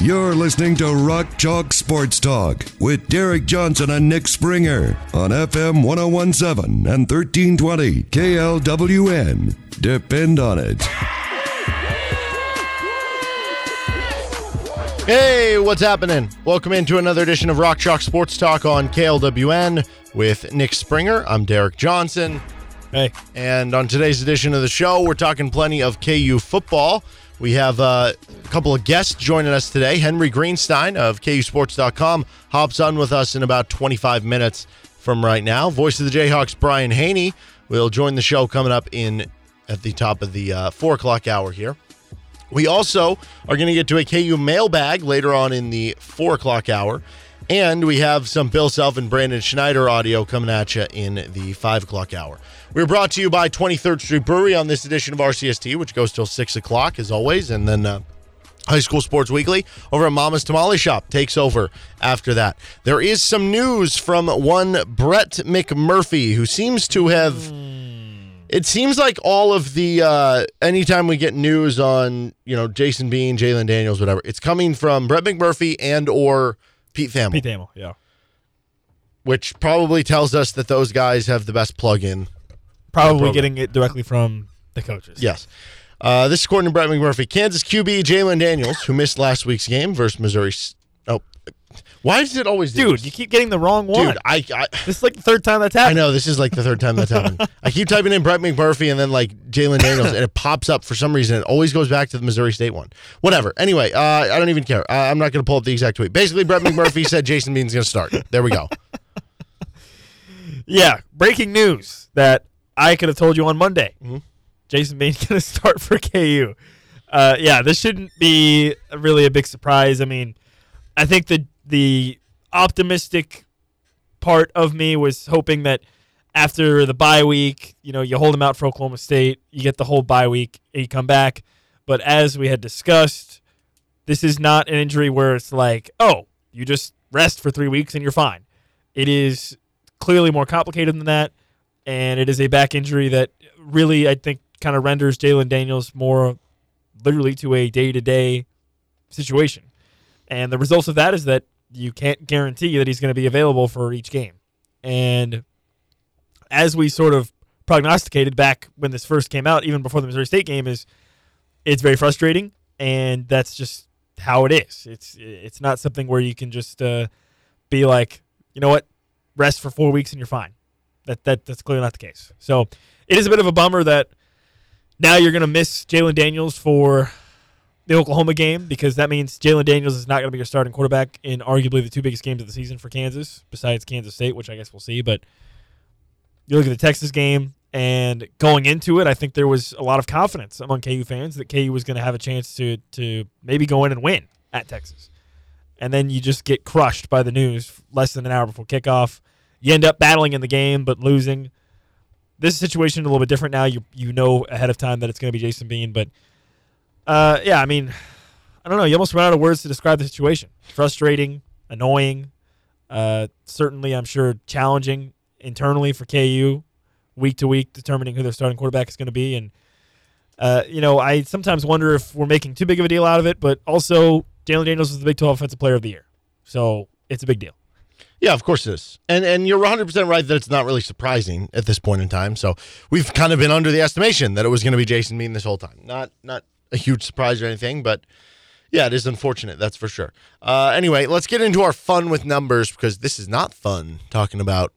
You're listening to Rock Chalk Sports Talk with Derek Johnson and Nick Springer on FM 1017 and 1320 KLWN. Depend on it. Hey, what's happening? Welcome into another edition of Rock Chalk Sports Talk on KLWN with Nick Springer. I'm Derek Johnson. Hey. And on today's edition of the show, we're talking plenty of KU football. We have uh, a couple of guests joining us today. Henry Greenstein of KUSports.com hops on with us in about 25 minutes from right now. Voice of the Jayhawks, Brian Hanni, will join the show coming up in at the top of the uh, 4 o'clock hour here. We also are going to get to a KU mailbag later on in the 4 o'clock hour. And we have some Bill Self and Brandon Schneider audio coming at you in the 5 o'clock hour. We're brought to you by 23rd Street Brewery on this edition of RCST, which goes till 6 o'clock as always. And then uh, High School Sports Weekly over at Mama's Tamale Shop takes over after that. There is some news from one Brett McMurphy who seems to have. It seems like all of the uh, anytime we get news on you know Jason Bean, Jalon Daniels, whatever, it's coming from Brett McMurphy and or Pete Thamel, Pete Thamel, yeah. which probably tells us that those guys have the best plug-in. Probably getting it directly from the coaches. Yes. Uh, this is according to Brett McMurphy. Kansas QB Jalon Daniels, who missed last week's game versus Missouri. Oh, why does it always do Dude, this? you keep getting the wrong one. Dude, I, I this is like the third time that's happened. I know this is like the third time that's happened. I keep typing in Brett McMurphy and then like Jalon Daniels, and it pops up for some reason. It always goes back to the Missouri State one. Whatever. Anyway, uh, I don't even care. I'm not going to pull up the exact tweet. Basically, Brett McMurphy said Jason Bean's going to start. There we go. Yeah, breaking news that I could have told you on Monday. Mhm. Jason Bean's going to start for KU. Uh, yeah, this shouldn't be really a big surprise. I mean, I think the the optimistic part of me was hoping that after the bye week, you know, you hold him out for Oklahoma State, you get the whole bye week, and you come back. But as we had discussed, this is not an injury where it's like, oh, you just rest for three weeks and you're fine. It is clearly more complicated than that, and it is a back injury that really, I think, kind of renders Jalon Daniels more literally to a day to day situation. And the results of that is that you can't guarantee that he's going to be available for each game. And as we sort of prognosticated back when this first came out, even before the Missouri State game, is it's very frustrating, and that's just how it is. It's it's not something where you can just uh, be like, you know what, rest for four weeks and you're fine. That that that's clearly not the case. So it is a bit of a bummer that now you're going to miss Jalon Daniels for the Oklahoma game because that means Jalon Daniels is not going to be your starting quarterback in arguably the two biggest games of the season for Kansas, besides Kansas State, which I guess we'll see. But you look at the Texas game, and going into it, I think there was a lot of confidence among KU fans that KU was going to have a chance to to maybe go in and win at Texas. And then you just get crushed by the news less than an hour before kickoff. You end up battling in the game but losing. This situation is a little bit different now. You you know ahead of time that it's going to be Jason Bean, but uh, yeah, I mean, I don't know. You almost run out of words to describe the situation. Frustrating, annoying, uh, certainly I'm sure challenging internally for KU, week to week, determining who their starting quarterback is going to be. And uh, you know, I sometimes wonder if we're making too big of a deal out of it, but also Jalon Daniels is the Big 12 Offensive Player of the Year, so it's a big deal. Yeah, of course it is. And and you're 100% right that it's not really surprising at this point in time. So we've kind of been under the estimation that it was going to be Jason Bean this whole time. Not not a huge surprise or anything, but yeah, it is unfortunate, that's for sure. Uh, anyway, let's get into our fun with numbers because this is not fun talking about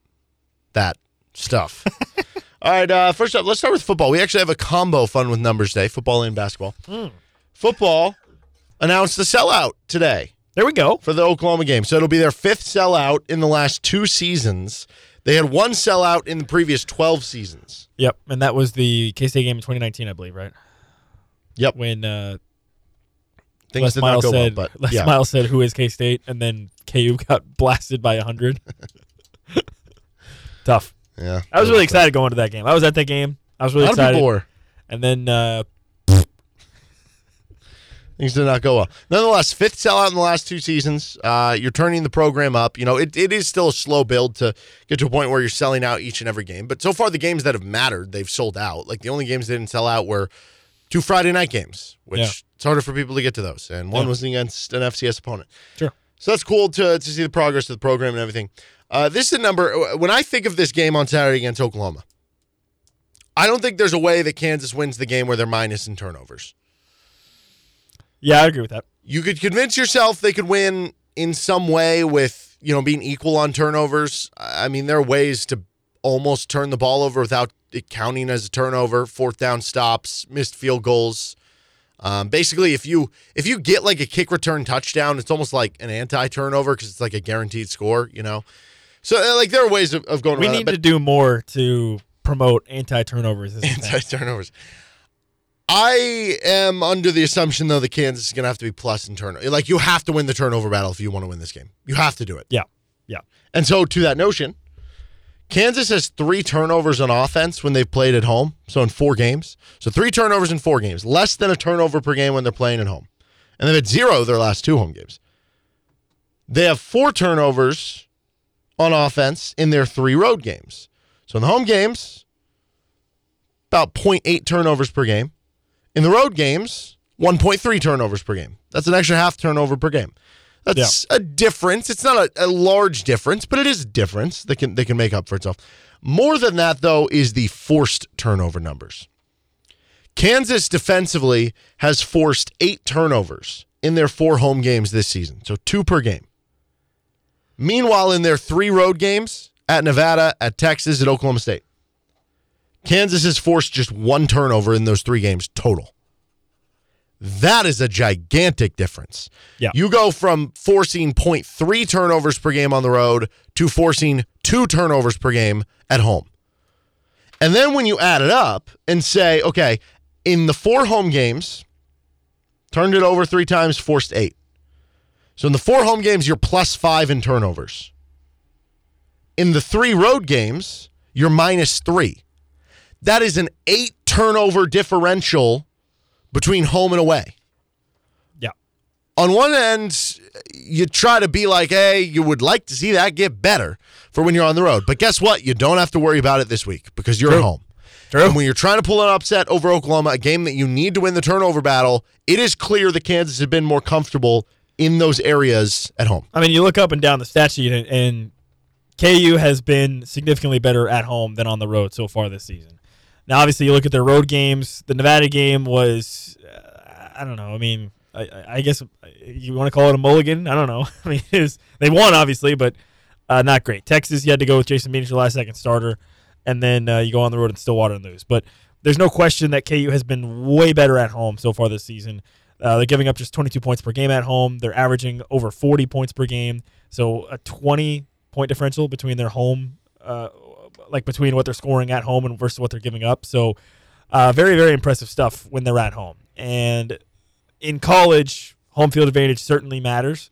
that stuff. All right, uh, first up, let's start with football. We actually have a combo fun with numbers day, football and basketball. Football announced the sellout today There we go. for the Oklahoma game. So it'll be their fifth sellout in the last two seasons. They had one sellout in the previous 12 seasons. Yep, and that was the K State game in 2019, I believe, right? Yep. When uh, things Les did Miles not go said, well. But Les yeah, Miles said, "Who is K State?" And then KU got blasted by hundred. Tough. yeah, I was really excited going to that game. I was at that game. I was really excited. And then uh, Things did not go well. Nonetheless, fifth sellout in the last two seasons. Uh, you're turning the program up. You know, it, it is still a slow build to get to a point where you're selling out each and every game. But so far, the games that have mattered, they've sold out. Like the only games they didn't sell out were two Friday night games, which Yeah. it's harder for people to get to those. And one Yeah. was against an FCS opponent. Sure. So that's cool to, to see the progress of the program and everything. Uh, this is a number. When I think of this game on Saturday against Oklahoma, I don't think there's a way that Kansas wins the game where they're minus in turnovers. Yeah, I agree with that. you could convince yourself they could win in some way with you know being equal on turnovers. I mean, there are ways to almost turn the ball over without it counting as a turnover. Fourth down stops, missed field goals. Um, basically, if you if you get like a kick return touchdown, it's almost like an anti turnover because it's like a guaranteed score. You know, so uh, like there are ways of, of going We need to do more to promote anti turnovers. anti turnovers. I am under the assumption though that Kansas is going to have to be plus in turnover. Like you have to win the turnover battle if you want to win this game. You have to do it. Yeah, yeah. And so, to that notion, Kansas has three turnovers on offense when they've played at home. So, in four games. So, three turnovers in four games, less than a turnover per game when they're playing at home. And they've had zero their last two home games. They have four turnovers on offense in their three road games. So, in the home games, about 0.8 turnovers per game. In the road games, 1.3 turnovers per game. That's an extra half turnover per game. That's a difference. It's not a, a large difference, but it is a difference that can that can make up for itself. More than that, though, is the forced turnover numbers. Kansas defensively has forced eight turnovers in their four home games this season, so two per game. Meanwhile, in their three road games at Nevada, at Texas, at Oklahoma State, Kansas has forced just one turnover in those three games total. That is a gigantic difference. Yeah. You go from forcing 0.3 turnovers per game on the road to forcing two turnovers per game at home. And then when you add it up and say, okay, in the four home games, turned it over three times, forced eight. So in the four home games, you're plus five in turnovers. In the three road games, you're minus three. That is an eight turnover differential between home and away. Yeah. On one end, you try to be like, hey, you would like to see that get better for when you're on the road. But guess what? You don't have to worry about it this week because you're at home. True. And when you're trying to pull an upset over Oklahoma, a game that you need to win the turnover battle, it is clear that Kansas has been more comfortable in those areas at home. I mean, you look up and down the stat sheet, and, and KU has been significantly better at home than on the road so far this season. Now, obviously, you look at their road games. The Nevada game was, uh, I don't know. I mean, I, I- guess you want to call it a mulligan. I don't know. I mean, was, they won obviously, but uh, not great. Texas, you had to go with Jason Bean as your last second starter, and then uh, you go on the road in Stillwater and lose. But there's no question that KU has been way better at home so far this season. Uh, they're giving up just 22 points per game at home. They're averaging over 40 points per game. So a 20 point differential between their home, uh, like between what they're scoring at home and versus what they're giving up. So uh, very, very impressive stuff when they're at home. And in college, home field advantage certainly matters.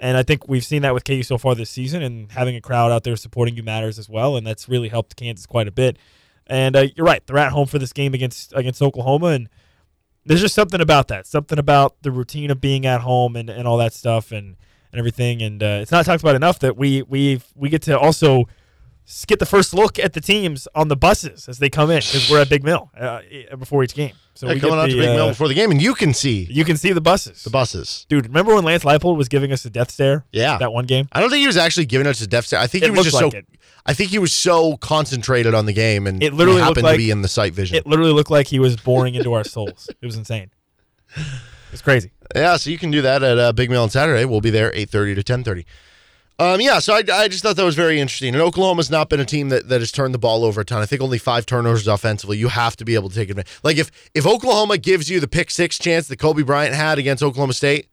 And I think we've seen that with KU so far this season, and having a crowd out there supporting you matters as well. And that's really helped Kansas quite a bit. And uh, you're right; they're at home for this game against against Oklahoma, and there's just something about that, something about the routine of being at home and, and all that stuff, and, and everything. And uh, it's not talked about enough that we we we get to also get the first look at the teams on the buses as they come in because we're at Big Mill uh, before each game. So They're we coming out the, to Big Mill uh, before the game, and you can see you can see the buses. the buses. Dude, remember when Lance Leipold was giving us a death stare? Yeah. That one game? I don't think he was actually giving us a death stare. I think he was just like so. it. I think he was so concentrated on the game, and It literally happened like- to be in the sight vision. It literally looked like he was boring into our souls. It was insane. It's crazy. Yeah, so you can do that at uh, Big Mill on Saturday. We'll be there eight thirty to ten thirty. Um, yeah, so I, I just thought that was very interesting. And Oklahoma's not been a team that, that has turned the ball over a ton. I think only five turnovers offensively. You have to be able to take advantage. Like if if Oklahoma gives you the pick six chance that Cobee Bryant had against Oklahoma State,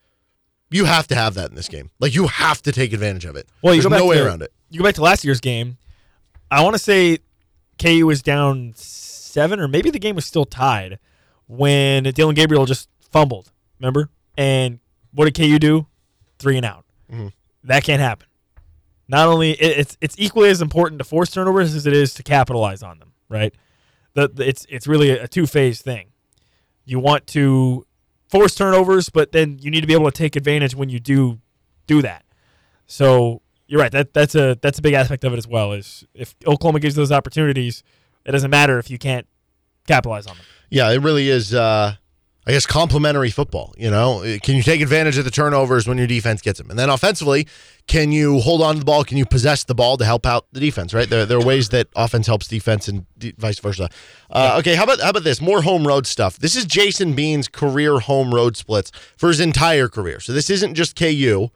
you have to have that in this game. Like you have to take advantage of it. Well, you There's no way to, around it. You go back to last year's game. I want to say KU was down seven, or maybe the game was still tied when Dillon Gabriel just fumbled. Remember? And What did KU do? Three and out. Mm-hmm. That can't happen. Not only it, it's it's equally as important to force turnovers as it is to capitalize on them. Right. The, the it's it's really a two phase thing. You want to force turnovers, but then you need to be able to take advantage when you do do that. So you're right. That that's a that's a big aspect of it as well. Is if Oklahoma gives those opportunities, it doesn't matter if you can't capitalize on them. Yeah, it really is. Uh, I guess complementary football. You know, can you take advantage of the turnovers when your defense gets them, and then offensively, can you hold on to the ball? Can you possess the ball to help out the defense? Right there, there are ways that offense helps defense and de- vice versa. Uh, okay, how about how about this more home road stuff? This is Jason Bean's career home road splits for his entire career. So this isn't just KU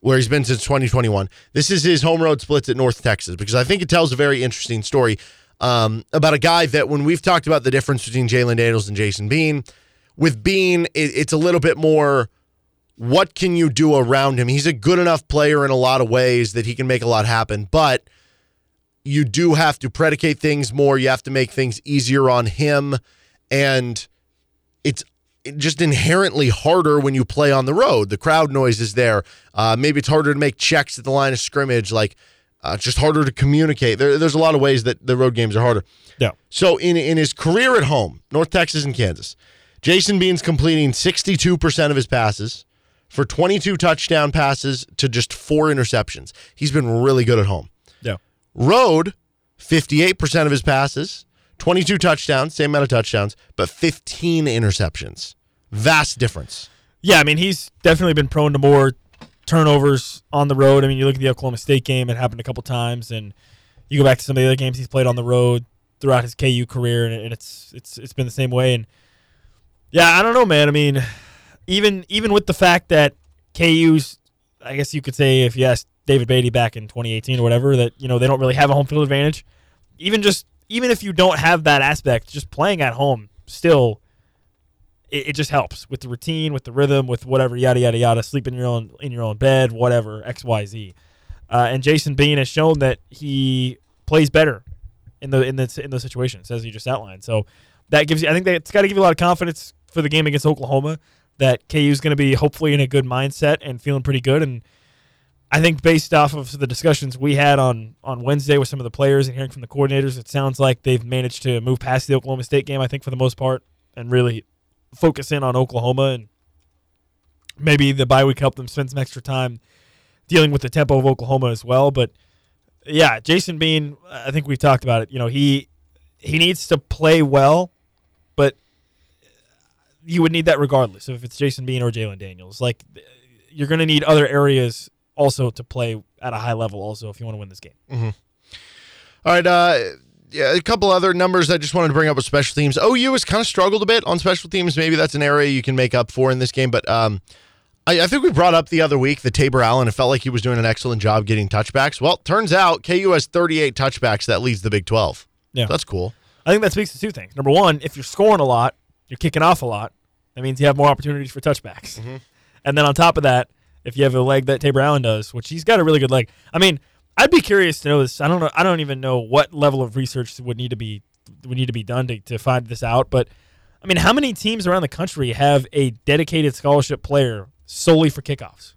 where he's been since 2021. This is his home road splits at North Texas because I think it tells a very interesting story um, about a guy that when we've talked about the difference between Jalon Daniels and Jason Bean, with Bean, it, it's a little bit more what can you do around him? He's a good enough player in a lot of ways that he can make a lot happen, but you do have to predicate things more. You have to make things easier on him. And it's just inherently harder when you play on the road. The crowd noise is there. Uh, maybe it's harder to make checks at the line of scrimmage. Like, uh, it's just harder to communicate. There, there's a lot of ways that the road games are harder. Yeah. So in in his career at home, North Texas and Kansas, Jason Bean's completing 62% of his passes for 22 touchdown passes to just four interceptions. He's been really good at home. Yeah. Road, 58% of his passes, 22 touchdowns, same amount of touchdowns, but 15 interceptions. Vast difference. Yeah, I mean he's definitely been prone to more turnovers on the road. I mean, you look at the Oklahoma State game; it happened a couple times, and you go back to some of the other games he's played on the road throughout his KU career, and it's it's it's been the same way. And yeah, I don't know, man. I mean, even even with the fact that KU's, I guess you could say, if you asked David Beaty back in 2018 or whatever, that you know they don't really have a home field advantage. Even just even if you don't have that aspect, just playing at home still it, it, just helps with the routine, with the rhythm, with whatever yada yada yada. Sleep in your own in your own bed, whatever X Y Z. Uh, and Jason Bean has shown that he plays better in the in the in those situations as you just outlined. So that gives you, I think that's got to give you a lot of confidence for the game against Oklahoma. That KU is going to be hopefully in a good mindset and feeling pretty good. And I think based off of the discussions we had on on Wednesday with some of the players and hearing from the coordinators, it sounds like they've managed to move past the Oklahoma State game. I think for the most part, and really focus in on Oklahoma and maybe the bye week helped them spend some extra time dealing with the tempo of Oklahoma as well. But yeah, Jason Bean, I think we've talked about it. You know, he he needs to play well, but you would need that regardless if it's Jason Bean or Jalon Daniels. Like you're going to need other areas also to play at a high level also if you want to win this game. Mm-hmm. All right, uh, yeah, a couple other numbers I just wanted to bring up with special teams. OU has kind of struggled a bit on special teams. Maybe that's an area you can make up for in this game. But um, I, I, think we brought up the other week the Tabor Allen. It felt like he was doing an excellent job getting touchbacks. Well, turns out KU has 38 touchbacks. That leads the Big 12. Yeah, so that's cool. I think that speaks to two things. Number one, if you're scoring a lot, you're kicking off a lot. That means you have more opportunities for touchbacks. Mm-hmm. And then on top of that, if you have a leg that Tabor Allen does, which he's got a really good leg. I mean, I'd be curious to know this. I don't know. I don't even know what level of research would need to be would need to be done to, to find this out. But I mean, how many teams around the country have a dedicated scholarship player solely for kickoffs?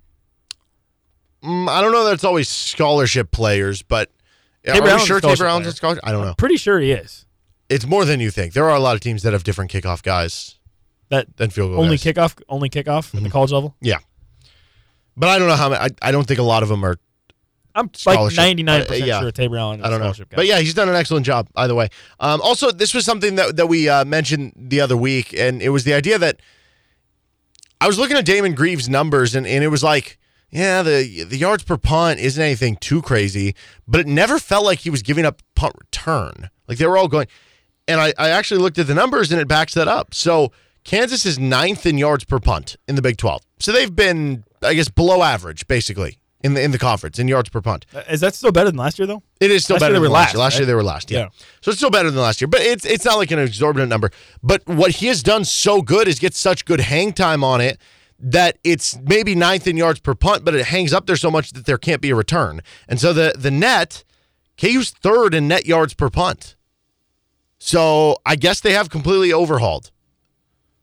Mm, I don't know that it's always scholarship players, but Tabor are we sure Tabor Allen's a scholarship? I don't know. I'm pretty sure he is. It's more than you think. There are a lot of teams that have different kickoff guys that than field goal only guys. kickoff only kickoff mm-hmm. at the college level. Yeah, but I don't know how many. I, I don't think a lot of them are I'm like 99 percent uh, yeah. sure Tabor Allen. I don't know, guy. but yeah, he's done an excellent job either way. Um, also, this was something that that we uh, mentioned the other week, and it was the idea that I was looking at Damon Greaves' numbers, and, and it was like, yeah, the the yards per punt isn't anything too crazy, but it never felt like he was giving up punt return. Like they were all going, and I, I actually looked at the numbers, and it backs that up. So Kansas is ninth in yards per punt in the Big 12. So they've been, I guess, below average basically in the in the conference in yards per punt. Uh, is that still better than last year though? It is still last better than last year. Last right? year they were last, yeah. yeah. So it's still better than last year, but it's it's not like an exorbitant number. But what he has done so good is get such good hang time on it that it's maybe ninth in yards per punt, but it hangs up there so much that there can't be a return. And so the the net, KU's third in net yards per punt. So I guess they have completely overhauled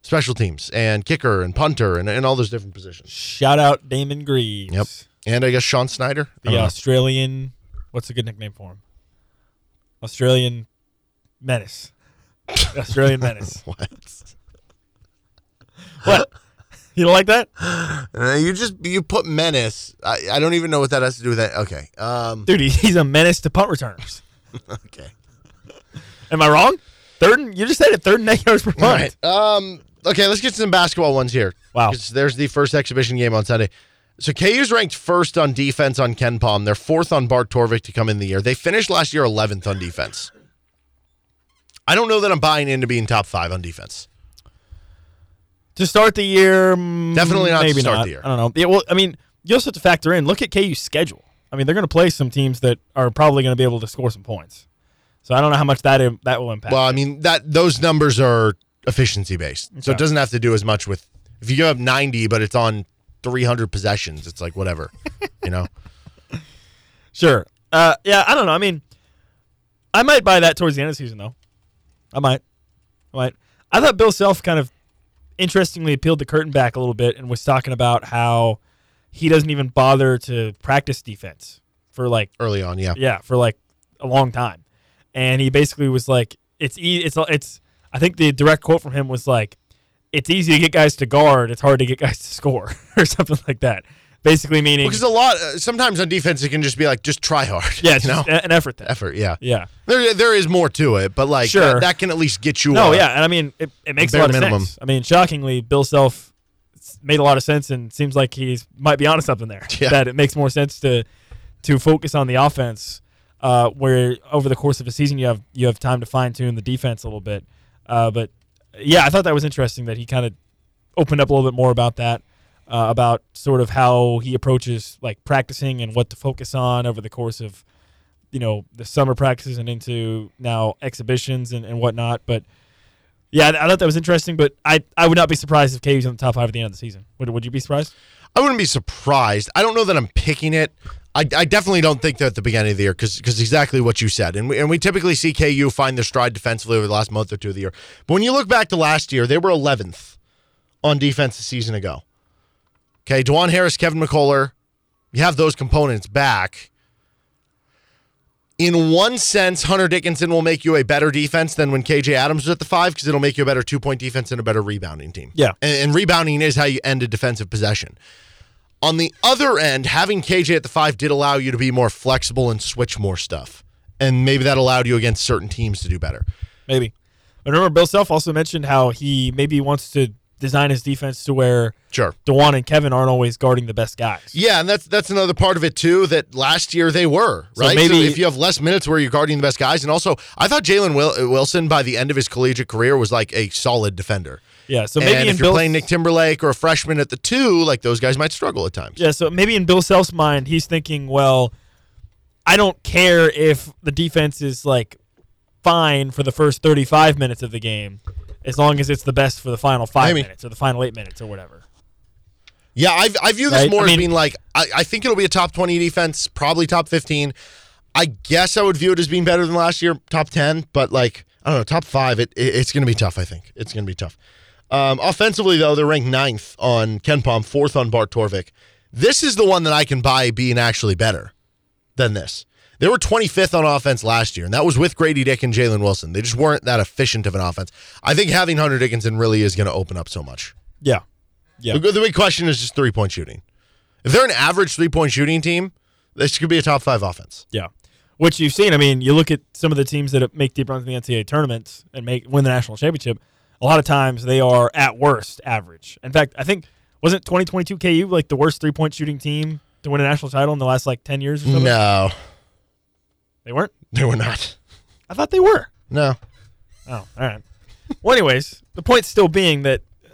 special teams and kicker and punter and, and all those different positions. Shout out Damon Greaves. Yep. And I guess Sean Snyder. The don't know. Australian. What's a good nickname for him? Australian menace. Australian menace. What? What? You don't like that, Uh, you just you put menace. I, I don't even know what that has to do with that. Okay. Um. dude? He's a menace to punt returners. Okay. Am I wrong? Third, and, you just said it. Third and eight yards per punt. Right. Um. Okay. Let's get some basketball ones here. Wow. There's the first exhibition game on Sunday. So KU's ranked first on defense on KenPom. They're fourth on Bart Torvik to come in the year. They finished last year 11th on defense. I don't know that I'm buying into being top five on defense. To start the year, mm, Definitely not to maybe start not. the year. I don't know. Yeah, well, I mean, you also have to factor in. Look at KU's schedule. I mean, they're going to play some teams that are probably going to be able to score some points. So I don't know how much that im- that will impact. Well, I mean that those numbers are efficiency based, so it doesn't have to do as much with if you give up 90, but it's on 300 possessions. It's like whatever, you know. Sure. Uh, yeah, I don't know. I mean, I might buy that towards the end of the season, though. I might. I might. I thought Bill Self kind of interestingly peeled the curtain back a little bit and was talking about how he doesn't even bother to practice defense for like Early on, yeah. yeah for like a long time, and he basically was like, "It's e- it's it's." I think the direct quote from him was like, "It's easy to get guys to guard. It's hard to get guys to score," or something like that. Basically meaning, Because a lot, uh, sometimes on defense, it can just be like, just try hard. yeah, it's you know, an effort thing. effort. Yeah, Yeah. there there is more to it, but like Sure. that, that can at least get you. No, uh, yeah, and I mean it, it makes a bare lot of minimum. sense. I mean, shockingly, Bill Self made a lot of sense and seems like he's might be onto something there. Yeah. That it makes more sense to to focus on the offense, uh, where over the course of a season you have you have time to fine tune the defense a little bit. Uh, but yeah, I thought that was interesting that he kind of opened up a little bit more about that. Uh, about sort of how he approaches like practicing and what to focus on over the course of you know the summer practices and into now exhibitions and, and whatnot. But yeah, I, thought that was interesting. But I, I would not be surprised if KU's in the top five at the end of the season. Would, would you be surprised? I wouldn't be surprised. I don't know that I'm picking it. I, I definitely don't think that at the beginning of the year because exactly what you said. And we, and we typically see KU find their stride defensively over the last month or two of the year. But when you look back to last year, they were 11th on defense a season ago. Okay, Dajuan Harris, Kevin McCullar, you have those components back. In one sense, Hunter Dickinson will make you a better defense than when KJ Adams was at the five because it'll make you a better two point defense and a better rebounding team. Yeah. And, and rebounding is how you end a defensive possession. On the other end, having KJ at the five did allow you to be more flexible and switch more stuff. And maybe that allowed you against certain teams to do better. Maybe. I remember, Bill Self also mentioned how he maybe wants to design his defense to where Sure. Dajuan and Kevin aren't always guarding the best guys. Yeah, and that's that's another part of it too. That last year they were So right. maybe- if you have less minutes where you're guarding the best guys, and also I thought Jalen Wilson by the end of his collegiate career was like a solid defender. Yeah. So maybe and in if you're Bill playing Nick Timberlake or a freshman at the two, like those guys might struggle at times. Yeah, so maybe in Bill Self's mind, he's thinking, well, I don't care if the defense is like fine for the first 35 minutes of the game, as long as it's the best for the final five Maybe. minutes or the final eight minutes or whatever. Yeah, I, I view this Right? more I as being like I, I think it'll be a top twenty defense, probably top fifteen. I guess I would view it as being better than last year, top ten, but like I don't know, top five. It, it it's going to be tough. I think it's going to be tough. Um, offensively, though, they're ranked ninth on KenPom, fourth on Bart Torvik. This is the one that I can buy being actually better than this. They were 25th on offense last year, and that was with Grady Dick and Jalen Wilson. They just weren't that efficient of an offense. I think having Hunter Dickinson really is going to open up so much. Yeah. Yeah. The, the big question is just three point shooting. If they're an average three point shooting team, this could be a top five offense. Yeah. Which you've seen. I mean, you look at some of the teams that make deep runs in the NCAA tournaments and make win the national championship. A lot of times they are at worst average. In fact, I think wasn't 2022 KU like the worst three point shooting team to win a national title in the last like 10 years or something? No, They weren't. they were not. I thought they were. No. Oh, all right. Well, anyways, the point still being that uh,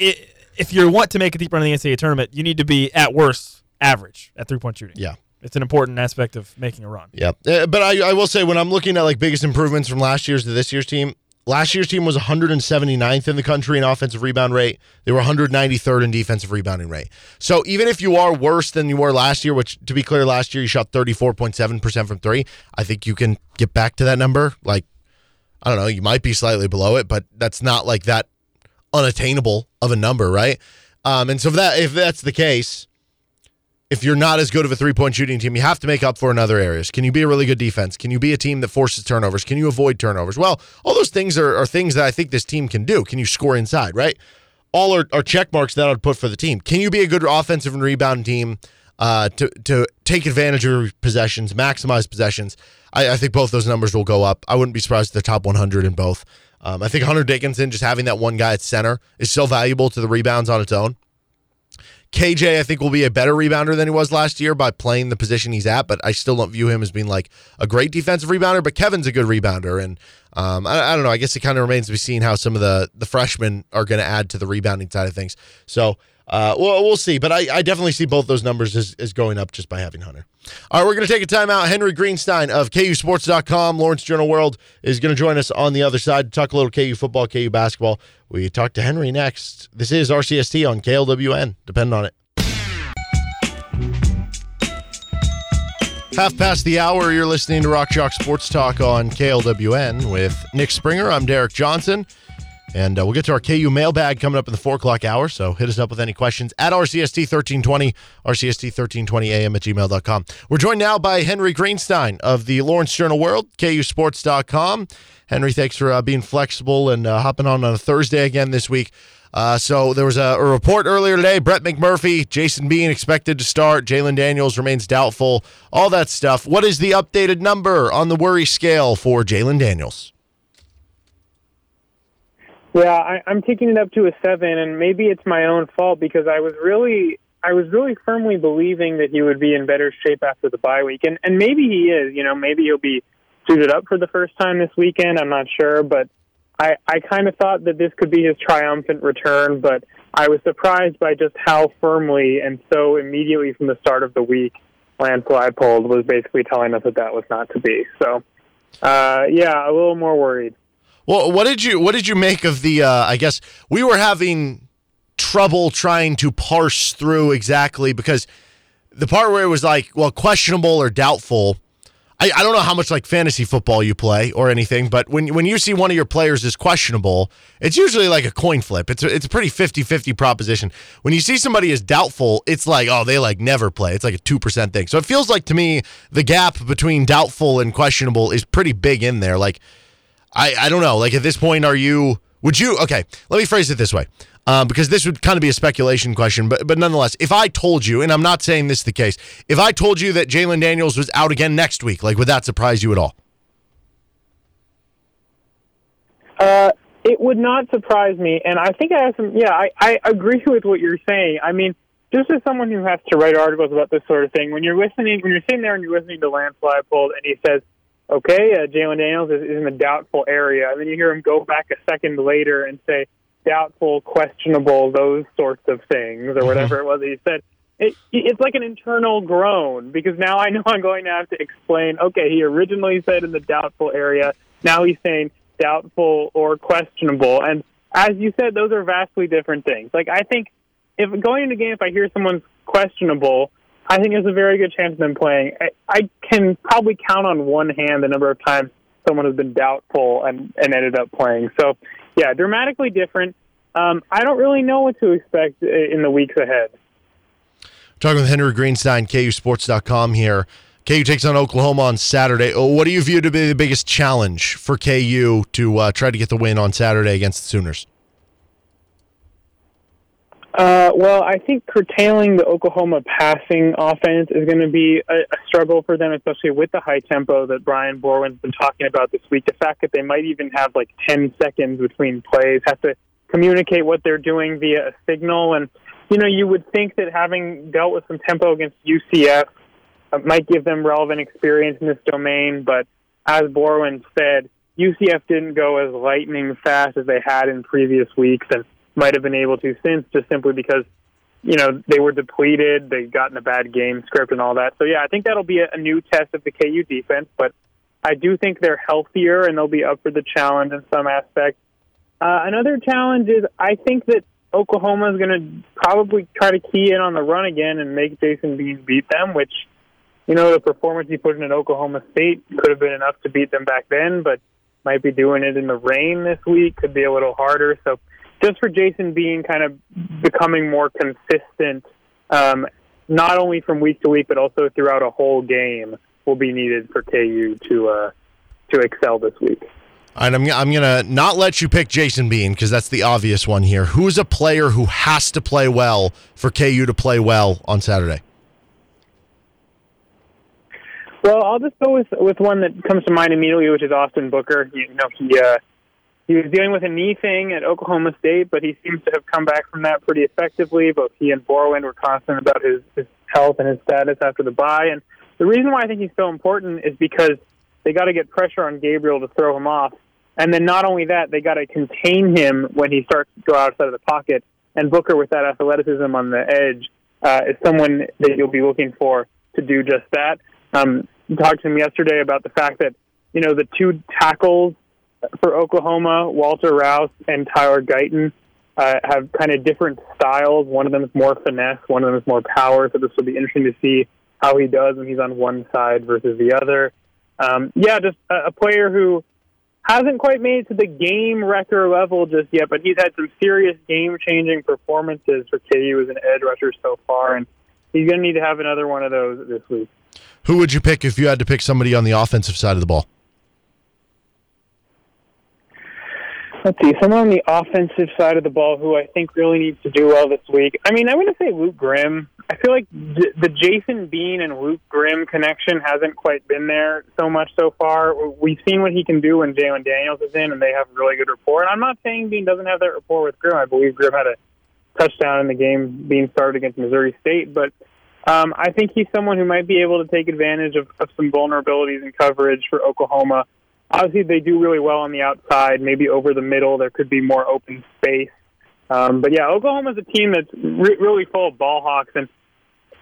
i if you want to make a deep run in the NCAA tournament, you need to be at worst average at three point shooting. Yeah. It's an important aspect of making a run. Yeah. Uh, but I, I will say, when I'm looking at like biggest improvements from last year's to this year's team, last year's team was 179th in the country in offensive rebound rate. They were 193rd in defensive rebounding rate. So even if you are worse than you were last year, which to be clear, last year you shot 34.7% from three, I think you can get back to that number. Like, I don't know, you might be slightly below it, but that's not like that unattainable of a number, right? Um, and so if that if that's the case, if you're not as good of a three point shooting team, you have to make up for in other areas. Can you be a really good defense? Can you be a team that forces turnovers? Can you avoid turnovers? Well, all those things are, are things that I think this team can do. Can you score inside, right? All are, are check marks that I would put for the team. Can you be a good offensive and rebound team uh, to, to take advantage of possessions, maximize possessions? I, I think both those numbers will go up. I wouldn't be surprised if they're top 100 in both. Um, I think Hunter Dickinson, just having that one guy at center, is so valuable to the rebounds on its own. KJ, I think, will be a better rebounder than he was last year by playing the position he's at, but I still don't view him as being like a great defensive rebounder. But Kevin's a good rebounder, and um, I, I, don't know. I guess it kind of remains to be seen how some of the the freshmen are going to add to the rebounding side of things. So uh, well, we'll see, but I, I, definitely see both those numbers as, as going up just by having Hunter. All right, we're going to take a timeout. Henry Greenstein of KUSports.com, Lawrence Journal World, is going to join us on the other side to talk a little KU football, KU basketball. We talk to Henry next. This is RCST on KLWN. Depend on it. Half past the hour, you're listening to Rock Chalk Sports Talk on KLWN with Nick Springer. I'm Derek Johnson. And uh, we'll get to our KU mailbag coming up in the four o'clock hour. So hit us up with any questions at RCST1320, RCST1320am at gmail.com. We're joined now by Henry Greenstein of the Lawrence Journal World, KUSports.com. Henry, thanks for uh, being flexible and uh, hopping on on a Thursday again this week. Uh, so there was a, a, report earlier today. Brett McMurphy, Jason Bean expected to start. Jalon Daniels remains doubtful. All that stuff. What is the updated number on the worry scale for Jalon Daniels? Yeah, I, I'm taking it up to a seven, and maybe it's my own fault because I was really, I was really firmly believing that he would be in better shape after the bye week, and and maybe he is. You know, maybe he'll be suited up for the first time this weekend. I'm not sure, but I I kind of thought that this could be his triumphant return, but I was surprised by just how firmly and so immediately from the start of the week Lance Leipold was basically telling us that that was not to be. So, uh, yeah, a little more worried. Well, what did you what did you make of the? Uh, I guess we were having trouble trying to parse through exactly because the part where it was like, well, questionable or doubtful. I, I don't know how much like fantasy football you play or anything, but when when you see one of your players is questionable, it's usually like a coin flip. It's a, it's a pretty 50-50 proposition. When you see somebody is doubtful, it's like, oh, they like never play. It's like a 2% thing. So it feels like to me the gap between doubtful and questionable is pretty big in there. Like I, I don't know. Like at this point, are you? Would you? Okay, let me phrase it this way, um, because this would kind of be a speculation question, but but nonetheless, if I told you, and I'm not saying this is the case, if I told you that Jalon Daniels was out again next week, like would that surprise you at all? Uh, it would not surprise me, and I think I have some. Yeah, I, I agree with what you're saying. I mean, just as someone who has to write articles about this sort of thing, when you're listening, when you're sitting there and you're listening to Lance Leipold, and he says okay, uh, Jalon Daniels is, is in the doubtful area. And then you hear him go back a second later and say doubtful, questionable, those sorts of things, or whatever it was he said. It, it's like an internal groan because now I know I'm going to have to explain. Okay, he originally said in the doubtful area. Now he's saying doubtful or questionable. And as you said, those are vastly different things. Like I think if going into a game, if I hear someone's questionable, I think there's a very good chance of them playing. I, I can probably count on one hand the number of times someone has been doubtful and, and ended up playing. So, yeah, dramatically different. Um, I don't really know what to expect in the weeks ahead. Talking with Henry Greenstein, KUSports.com here. KU takes on Oklahoma on Saturday. Oh, what do you view to be the biggest challenge for KU to uh, try to get the win on Saturday against the Sooners? Uh, well, I think curtailing the Oklahoma passing offense is going to be a, a, struggle for them, especially with the high tempo that Brian Borland's been talking about this week. The fact that they might even have like 10 seconds between plays, have to communicate what they're doing via a signal. And, you know, you would think that having dealt with some tempo against UCF uh, might give them relevant experience in this domain. But as Borland said, UCF didn't go as lightning fast as they had in previous weeks. And might have been able to since, just simply because you know they were depleted, they got in a bad game script and all that. So yeah, I think that'll be a, new test of the KU defense, but I do think they're healthier and they'll be up for the challenge in some aspects. Uh, another challenge is I think that Oklahoma is going to probably try to key in on the run again and make Jason Bean beat them, which, you know, the performance he put in at Oklahoma State could have been enough to beat them back then, but might be doing it in the rain this week, could be a little harder. So just for Jason Bean kind of becoming more consistent, um, not only from week to week but also throughout a whole game, will be needed for KU to uh, to excel this week. Right, I'm, I'm going to not let you pick Jason Bean because that's the obvious one here. Who's a player who has to play well for KU to play well on Saturday? Well, I'll just go with with one that comes to mind immediately, which is Austin Booker. You know, he uh, he was dealing with a knee thing at Oklahoma State, but he seems to have come back from that pretty effectively. Both he and Borland were constant about his, his health and his status after the bye. And the reason why I think he's so important is because they got to get pressure on Gabriel to throw him off. And then not only that, they got to contain him when he starts to go outside of the pocket. And Booker, with that athleticism on the edge, uh, is someone that you'll be looking for to do just that. Um, talked to him yesterday about the fact that you know the two tackles for Oklahoma, Walter Rouse and Tyler Guyton, uh, have kind of different styles. One of them is more finesse, one of them is more power. So this will be interesting to see how he does when he's on one side versus the other. Um, yeah, just a, a player who hasn't quite made it to the game wrecker level just yet, but he's had some serious game changing performances for KU as an edge rusher so far, and he's going to need to have another one of those this week. Who would you pick if you had to pick somebody on the offensive side of the ball? Let's see, someone on the offensive side of the ball who I think really needs to do well this week. I mean, I'm going to say Luke Grimm. I feel like the Jason Bean and Luke Grimm connection hasn't quite been there so much so far. We've seen what he can do when Jalon Daniels is in, and they have really good rapport. And I'm not saying Bean doesn't have that rapport with Grimm. I believe Grimm had a touchdown in the game being started against Missouri State, but um, I think he's someone who might be able to take advantage of, of some vulnerabilities in coverage for Oklahoma. Obviously, they do really well on the outside, maybe over the middle. There could be more open space. Um, but yeah, Oklahoma's a team that's re- really full of ball hawks and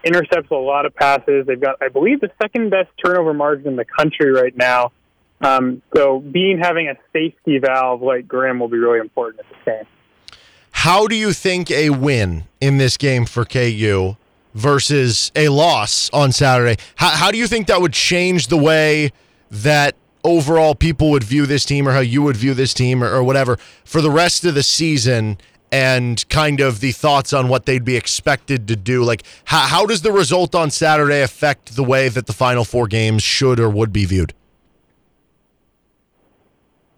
intercepts a lot of passes. They've got, I believe, the second best turnover margin in the country right now. Um, so being having a safety valve like Grimm will be really important at this game. How do you think a win in this game for KU versus a loss on Saturday. How, how do you think that would change the way that overall people would view this team or how you would view this team or, or whatever for the rest of the season? and kind of the thoughts on what they'd be expected to do. Like, how, how does the result on Saturday affect the way that the final four games should or would be viewed?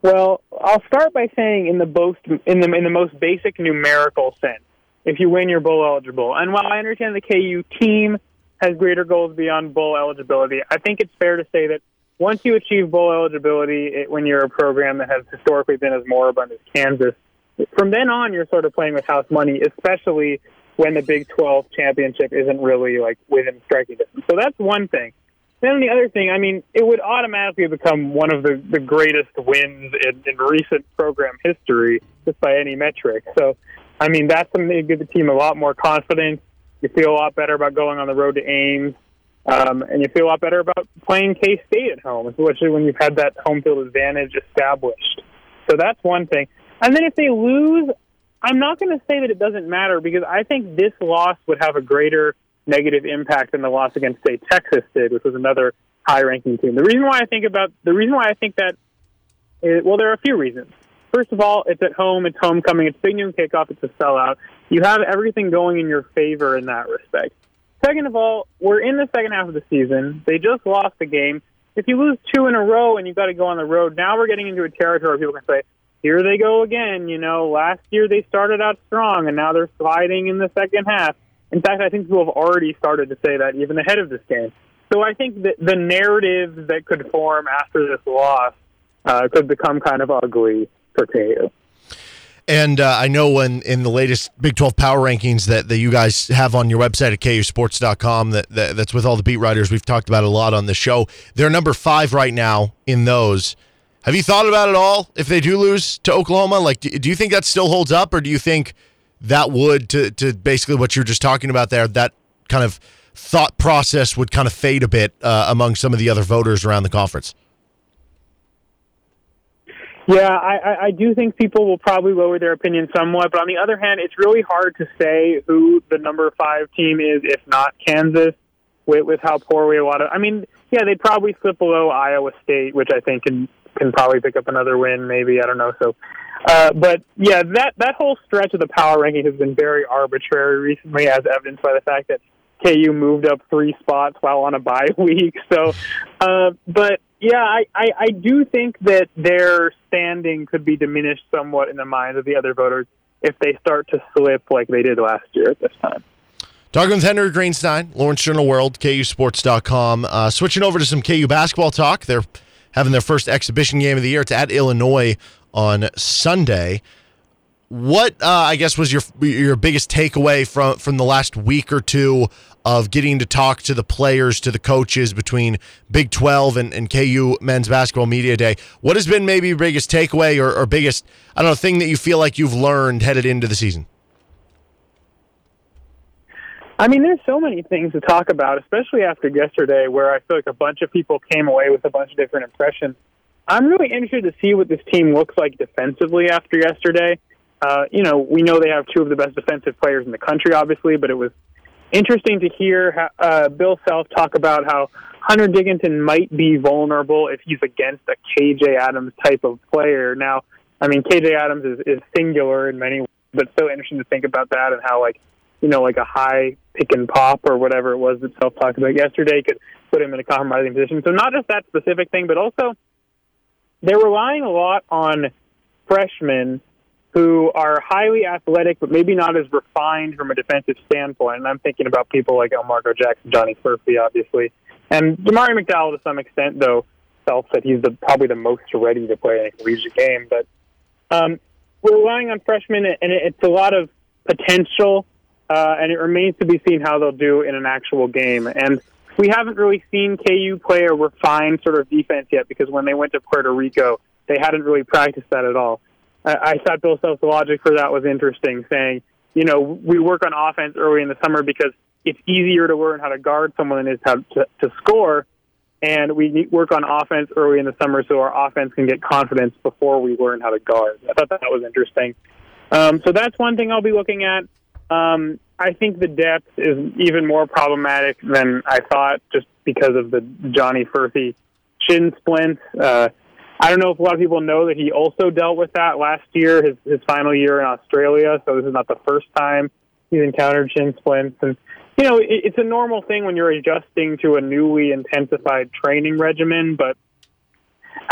Well, I'll start by saying in the most in the in the most basic numerical sense, if you win, you're bowl eligible. And while I understand the KU team has greater goals beyond bowl eligibility, I think it's fair to say that once you achieve bowl eligibility, it, when you're a program that has historically been as moribund as Kansas, from then on you're sort of playing with house money, especially when the Big 12 championship isn't really like within striking distance. So that's one thing. Then the other thing, I mean, it would automatically become one of the, the greatest wins in, in recent program history, just by any metric. So I mean, that's something that give the team a lot more confidence. You feel a lot better about going on the road to Ames, um, and you feel a lot better about playing K State at home, especially when you've had that home field advantage established. So that's one thing. And then if they lose, I'm not going to say that it doesn't matter because I think this loss would have a greater negative impact than the loss against say Texas did, which was another high-ranking team. The reason why I think about the reason why I think that is, well, there are a few reasons. First of all, it's at home, it's homecoming, it's Big Noon kickoff, it's a sellout. You have everything going in your favor in that respect. Second of all, we're in the second half of the season. They just lost the game. If you lose two in a row and you've got to go on the road, now we're getting into a territory where people can say, here they go again. You know, last year they started out strong and now they're sliding in the second half. In fact, I think people have already started to say that even ahead of this game. So I think that the narrative that could form after this loss uh, could become kind of ugly for KU. And uh, I know when in the latest Big 12 power rankings that, that you guys have on your website at kusports.com, that, that that's with all the beat writers. We've talked about a lot on the show. They're number five right now in those. Have you thought about it all if they do lose to Oklahoma? Like, do, do you think that still holds up, or do you think that would, to, to basically what you're just talking about there, that kind of thought process would kind of fade a bit uh, among some of the other voters around the conference? Yeah, I, I do think people will probably lower their opinion somewhat, but on the other hand, it's really hard to say who the number five team is if not Kansas. With, with how poor we a lot of, I mean, yeah, they'd probably slip below Iowa State, which I think can can probably pick up another win, maybe I don't know. So, Uh, but yeah, that that whole stretch of the power ranking has been very arbitrary recently, as evidenced by the fact that KU moved up three spots while on a bye week. So, uh, but yeah, I, I, I do think that their standing could be diminished somewhat in the minds of the other voters if they start to slip like they did last year at this time. Talking with Henry Greenstein, Lawrence Journal World, KUSports.com. Uh, switching over to some KU basketball talk. They're having their first exhibition game of the year. It's at Illinois on Sunday. What uh, I guess was your your biggest takeaway from from the last week or two of getting to talk to the players, to the coaches between Big Twelve and, and KU Men's Basketball Media Day? What has been maybe your biggest takeaway or, or biggest I don't know thing that you feel like you've learned headed into the season? I mean, there's so many things to talk about, especially after yesterday, where I feel like a bunch of people came away with a bunch of different impressions. I'm really interested to see what this team looks like defensively after yesterday. Uh, you know, we know they have two of the best defensive players in the country, obviously, but it was interesting to hear uh, Bill Self talk about how Hunter Dickinson might be vulnerable if he's against a KJ Adams type of player. Now, I mean, KJ Adams is, is singular in many ways, but so interesting to think about that and how, like, you know, like a high pick and pop or whatever it was that Self talked about yesterday could put him in a compromising position. So not just that specific thing, but also they're relying a lot on freshmen who are highly athletic, but maybe not as refined from a defensive standpoint. And I'm thinking about people like Elmarko Jackson, Johnny Furphy, obviously, and Jamari McDowell to some extent, though. Self said he's the probably the most ready to play in a collegiate game, but um, we're relying on freshmen, and it's a lot of potential, uh, and it remains to be seen how they'll do in an actual game. And we haven't really seen KU play a refined sort of defense yet, because when they went to Puerto Rico, they hadn't really practiced that at all. I thought Bill Self's logic for that was interesting, saying, you know, we work on offense early in the summer because it's easier to learn how to guard someone than it is how to, to score. And we work on offense early in the summer so our offense can get confidence before we learn how to guard. I thought that was interesting. Um, so that's one thing I'll be looking at. Um, I think the depth is even more problematic than I thought just because of the Johnny Furphy shin splints. Uh, I don't know if a lot of people know that he also dealt with that last year, his his final year in Australia. So this is not the first time he's encountered shin splints, and you know it, it's a normal thing when you're adjusting to a newly intensified training regimen. But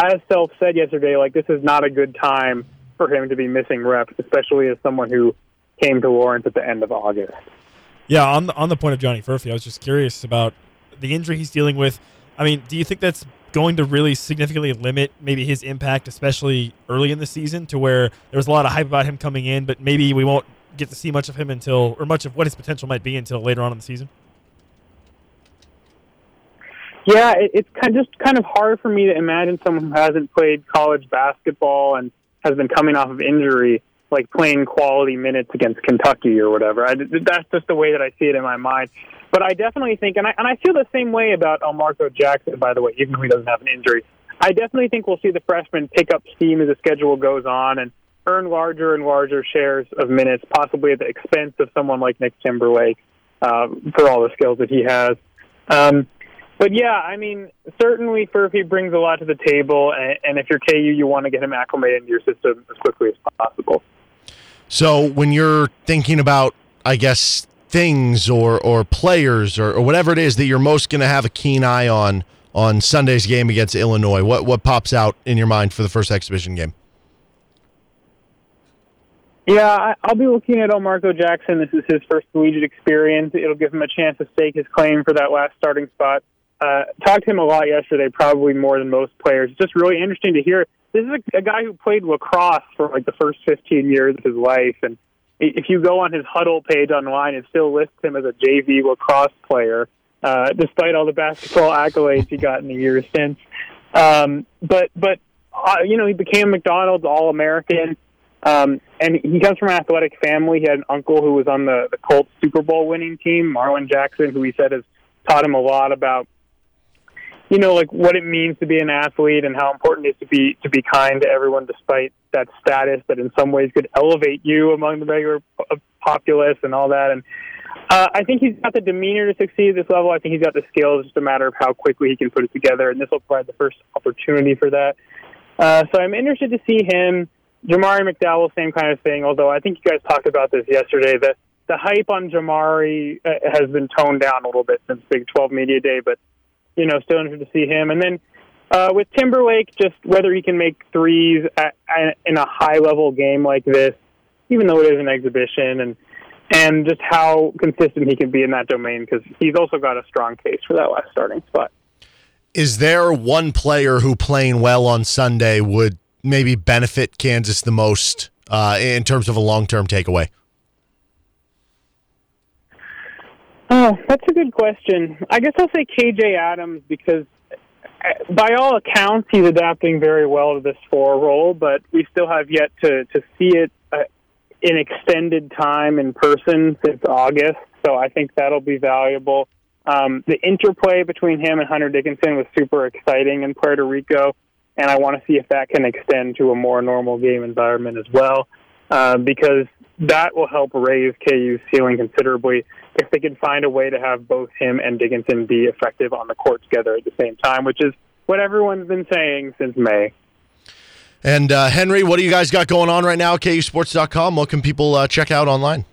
as Self said yesterday, like this is not a good time for him to be missing reps, especially as someone who came to Lawrence at the end of August. Yeah, on the on the point of Johnny Furphy, I was just curious about the injury he's dealing with. I mean, do you think that's going to really significantly limit maybe his impact, especially early in the season, to where there was a lot of hype about him coming in, but maybe we won't get to see much of him until, or much of what his potential might be until later on in the season? Yeah, it's kind of just kind of hard for me to imagine someone who hasn't played college basketball and has been coming off of injury, like playing quality minutes against Kentucky or whatever. I, that's just the way that I see it in my mind. But I definitely think, and I, and I feel the same way about Elmarko Jackson, by the way, even though he doesn't have an injury. I definitely think we'll see the freshman pick up steam as the schedule goes on and earn larger and larger shares of minutes, possibly at the expense of someone like Nick Timberlake uh, for all the skills that he has. Um, but yeah, I mean, certainly Furphy brings a lot to the table, and, and if you're KU, you want to get him acclimated into your system as quickly as possible. So when you're thinking about, I guess, things or or players or, or whatever it is that you're most going to have a keen eye on on Sunday's game against Illinois? What what pops out in your mind for the first exhibition game? Yeah, I'll be looking at Elmarko Jackson. This is his first collegiate experience. It'll give him a chance to stake his claim for that last starting spot. Uh, talked to him a lot yesterday, probably more than most players. It's just really interesting to hear. This is a, a guy who played lacrosse for like the first 15 years of his life, and if you go on his Hudl page online, it still lists him as a JV lacrosse player, uh, despite all the basketball accolades he got in the years since. Um, but but uh, you know he became McDonald's All American, um, and he comes from an athletic family. He had an uncle who was on the the Colts Super Bowl winning team, Marlin Jackson, who he said has taught him a lot about you know, like what it means to be an athlete and how important it is to be to be kind to everyone, despite that status that in some ways could elevate you among the regular populace and all that. And uh, I think he's got the demeanor to succeed at this level. I think he's got the skills. Just a matter of how quickly he can put it together, and this will provide the first opportunity for that. Uh, so I'm interested to see him. Jamari McDowell, same kind of thing. Although I think you guys talked about this yesterday. The the hype on Jamari uh, has been toned down a little bit since Big 12 Media Day, but you know, still interested to see him. And then uh, with Timberlake, just whether he can make threes at, at, in a high level game like this, even though it is an exhibition, and and just how consistent he can be in that domain because he's also got a strong case for that last starting spot. Is there one player who playing well on Sunday would maybe benefit Kansas the most uh, in terms of a long term takeaway? Oh, that's a good question. I guess I'll say KJ Adams because, uh, by all accounts, he's adapting very well to this four role, but we still have yet to, to see it uh, in extended time in person since August. So I think that'll be valuable. Um, the interplay between him and Hunter Dickinson was super exciting in Puerto Rico, and I want to see if that can extend to a more normal game environment as well, uh, because that will help raise KU's ceiling considerably if they can find a way to have both him and Dickinson be effective on the court together at the same time, which is what everyone's been saying since May. And uh, Henry, what do you guys got going on right now? At kusports.com. What can people uh, check out online?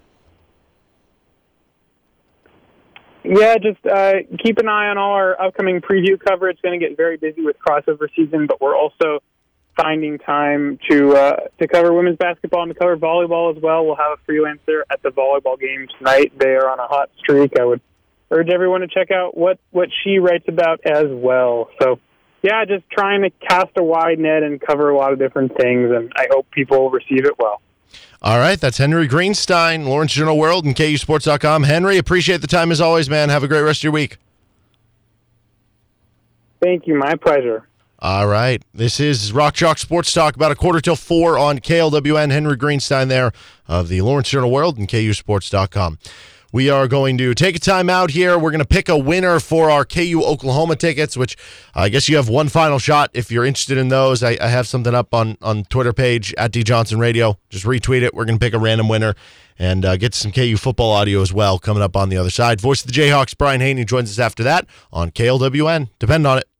Yeah, just uh, keep an eye on all our upcoming preview coverage. It's going to get very busy with crossover season, but we're also finding time to uh, to cover women's basketball and to cover volleyball as well. We'll have a freelancer at the volleyball game tonight. They are on a hot streak. I would urge everyone to check out what what she writes about as well. So, yeah, just trying to cast a wide net and cover a lot of different things, and I hope people receive it well. All right, that's Henry Greenstein, Lawrence Journal World, and KUSports.com. Henry, appreciate the time as always, man. Have a great rest of your week. Thank you. My pleasure. All right. This is Rock Chalk Sports Talk about a quarter till four on KLWN. Henry Greenstein there of the Lawrence Journal World and KUSports.com. We are going to take a time out here. We're going to pick a winner for our KU Oklahoma tickets, which I guess you have one final shot if you're interested in those. I, I have something up on on Twitter page at D Johnson Radio. Just retweet it. We're going to pick a random winner and uh, get some KU football audio as well coming up on the other side. Voice of the Jayhawks, Brian Hanni joins us after that on KLWN. Depend on it.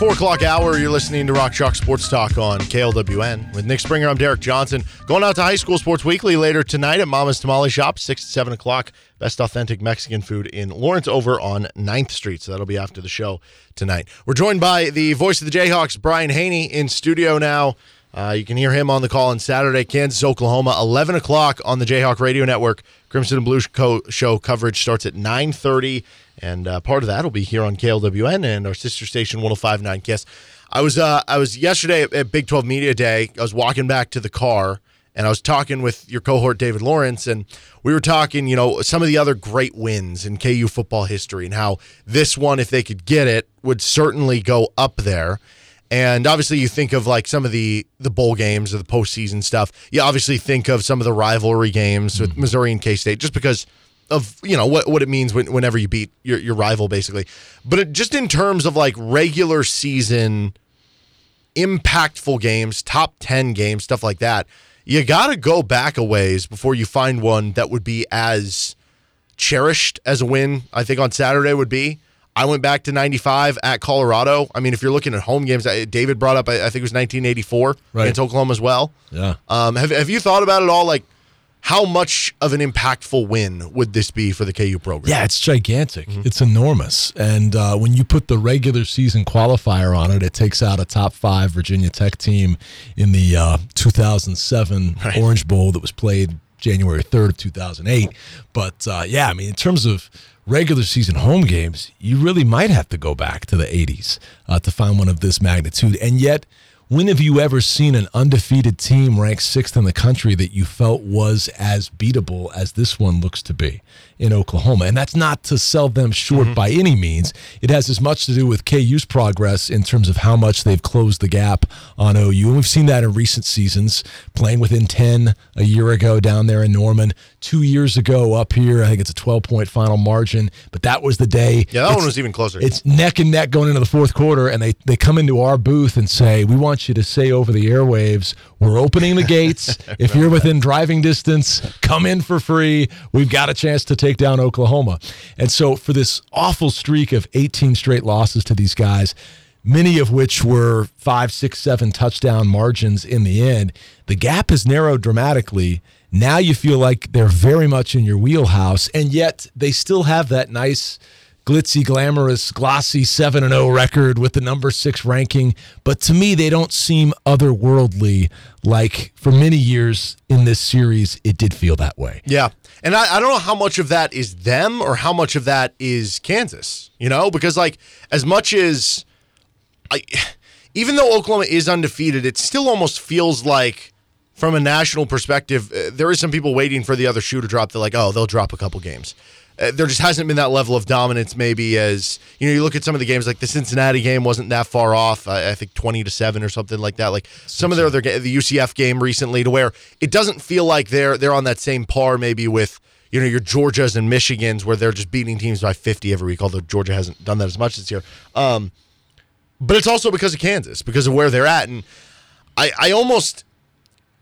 Four o'clock hour, you're listening to Rock Chalk Sports Talk on KLWN. With Nick Springer, I'm Derek Johnson. Going out to High School Sports Weekly later tonight at Mama's Tamale Shop, 6 to 7 o'clock. Best authentic Mexican food in Lawrence over on 9th Street. So that'll be after the show tonight. We're joined by the voice of the Jayhawks, Brian Hanni, in studio now. Uh, you can hear him on the call on Saturday, Kansas, Oklahoma, 11 o'clock on the Jayhawk Radio Network. Crimson and Blue show coverage starts at 9.30, and uh, part of that will be here on KLWN and our sister station 105.9 KISS. I was uh, I was yesterday at Big 12 Media Day. I was walking back to the car, and I was talking with your cohort David Lawrence, and we were talking, you know, some of the other great wins in KU football history, and how this one, if they could get it, would certainly go up there. And obviously, you think of like some of the the bowl games or the postseason stuff. You obviously think of some of the rivalry games with mm-hmm. Missouri and K State, just because of you know what what it means when, whenever you beat your your rival, basically. But it, just in terms of like regular season impactful games, top ten games, stuff like that, you got to go back a ways before you find one that would be as cherished as a win. I think on Saturday would be. I went back to 95 at Colorado. I mean, if you're looking at home games, David brought up, I think it was 1984 Right. against Oklahoma as well. Yeah. Um, have, have you thought about it all? Like, how much of an impactful win would this be for the KU program? Yeah, it's gigantic. It's enormous. And uh, when you put the regular season qualifier on it, it takes out a top five Virginia Tech team in the uh, 2007 Orange Bowl that was played January 3rd of 2008. But uh, yeah, I mean, in terms of regular season home games, you really might have to go back to the 80s uh, to find one of this magnitude. And yet, when have you ever seen an undefeated team ranked sixth in the country that you felt was as beatable as this one looks to be in Oklahoma? And that's not to sell them short mm-hmm. by any means. It has as much to do with KU's progress in terms of how much they've closed the gap on OU. And we've seen that in recent seasons, playing within 10 a year ago down there in Norman, two years ago up here. I think it's a 12 point final margin, but that was the day. Yeah, that It's- one was even closer. it's neck and neck going into the fourth quarter, and they, they come into our booth and say, We want you to say over the airwaves, we're opening the gates. if you're within driving distance, come in for free. We've got a chance to take down Oklahoma. And so, for this awful streak of 18 straight losses to these guys, many of which were five, six, seven touchdown margins in the end. The gap has narrowed dramatically. Now you feel like they're very much in your wheelhouse, and yet they still have that nice glitzy, glamorous, glossy 7 0 record with the number six ranking. But to me, they don't seem otherworldly like for many years in this series, it did feel that way. Yeah. And I, I don't know how much of that is them or how much of that is Kansas, you know, because like as much as I, even though Oklahoma is undefeated, it still almost feels like from a national perspective, uh, there is some people waiting for the other shoe to drop. They're like, oh, they'll drop a couple games. Uh, there just hasn't been that level of dominance, maybe as you know. You look at some of the games, like the Cincinnati game wasn't that far off. I, I think twenty to seven or something like that. Like some of their other the UCF game recently, to where it doesn't feel like they're they're on that same par, maybe with you know your Georgias and Michigans, where they're just beating teams by fifty every week. Although Georgia hasn't done that as much this year. Um, but it's also because of Kansas, because of where they're at, and I I almost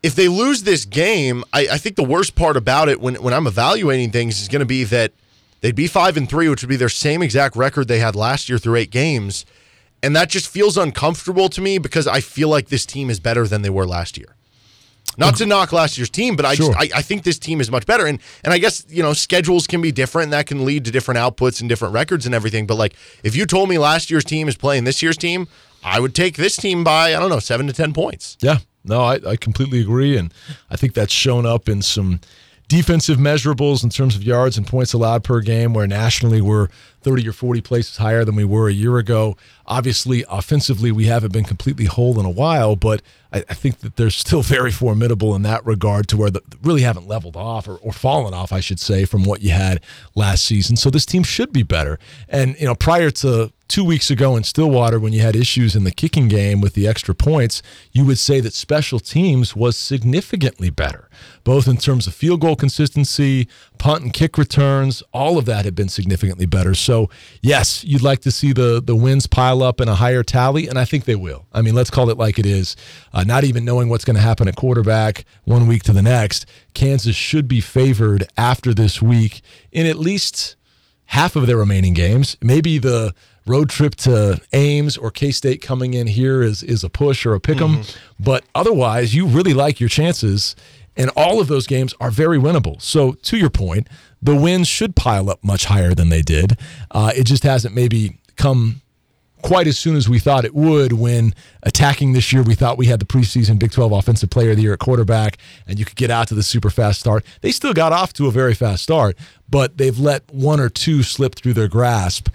if they lose this game, I, I think the worst part about it when when I'm evaluating things is going to be that They'd be five and three, which would be their same exact record they had last year through eight games. And that just feels uncomfortable to me because I feel like this team is better than they were last year. Not to knock last year's team, but I Sure. just I, I think this team is much better. And and I guess, you know, schedules can be different and that can lead to different outputs and different records and everything. But like if you told me last year's team is playing this year's team, I would take this team by, I don't know, seven to ten points. Yeah, no, I, I completely agree. And I think that's shown up in some defensive measurables in terms of yards and points allowed per game, where nationally we're 30 or 40 places higher than we were a year ago. Obviously, offensively, we haven't been completely whole in a while, but I, I think that they're still very formidable in that regard to where they really haven't leveled off or, or fallen off, I should say, from what you had last season. So this team should be better. And, you know, prior to two weeks ago in Stillwater, when you had issues in the kicking game with the extra points, you would say that special teams was significantly better, both in terms of field goal consistency, punt and kick returns. All of that had been significantly better. So, yes, you'd like to see the the wins pile up in a higher tally, and I think they will. I mean, let's call it like it is. Uh, not even knowing what's going to happen at quarterback one week to the next, Kansas should be favored after this week in at least half of their remaining games. Maybe the road trip to Ames or K State coming in here is is a push or a pick 'em, but otherwise, you really like your chances, and all of those games are very winnable. So, to your point, the wins should pile up much higher than they did. Uh, it just hasn't maybe come quite as soon as we thought it would when attacking this year we thought we had the preseason Big 12 offensive player of the year at quarterback and you could get out to the super fast start. They still got off to a very fast start, but they've let one or two slip through their grasp.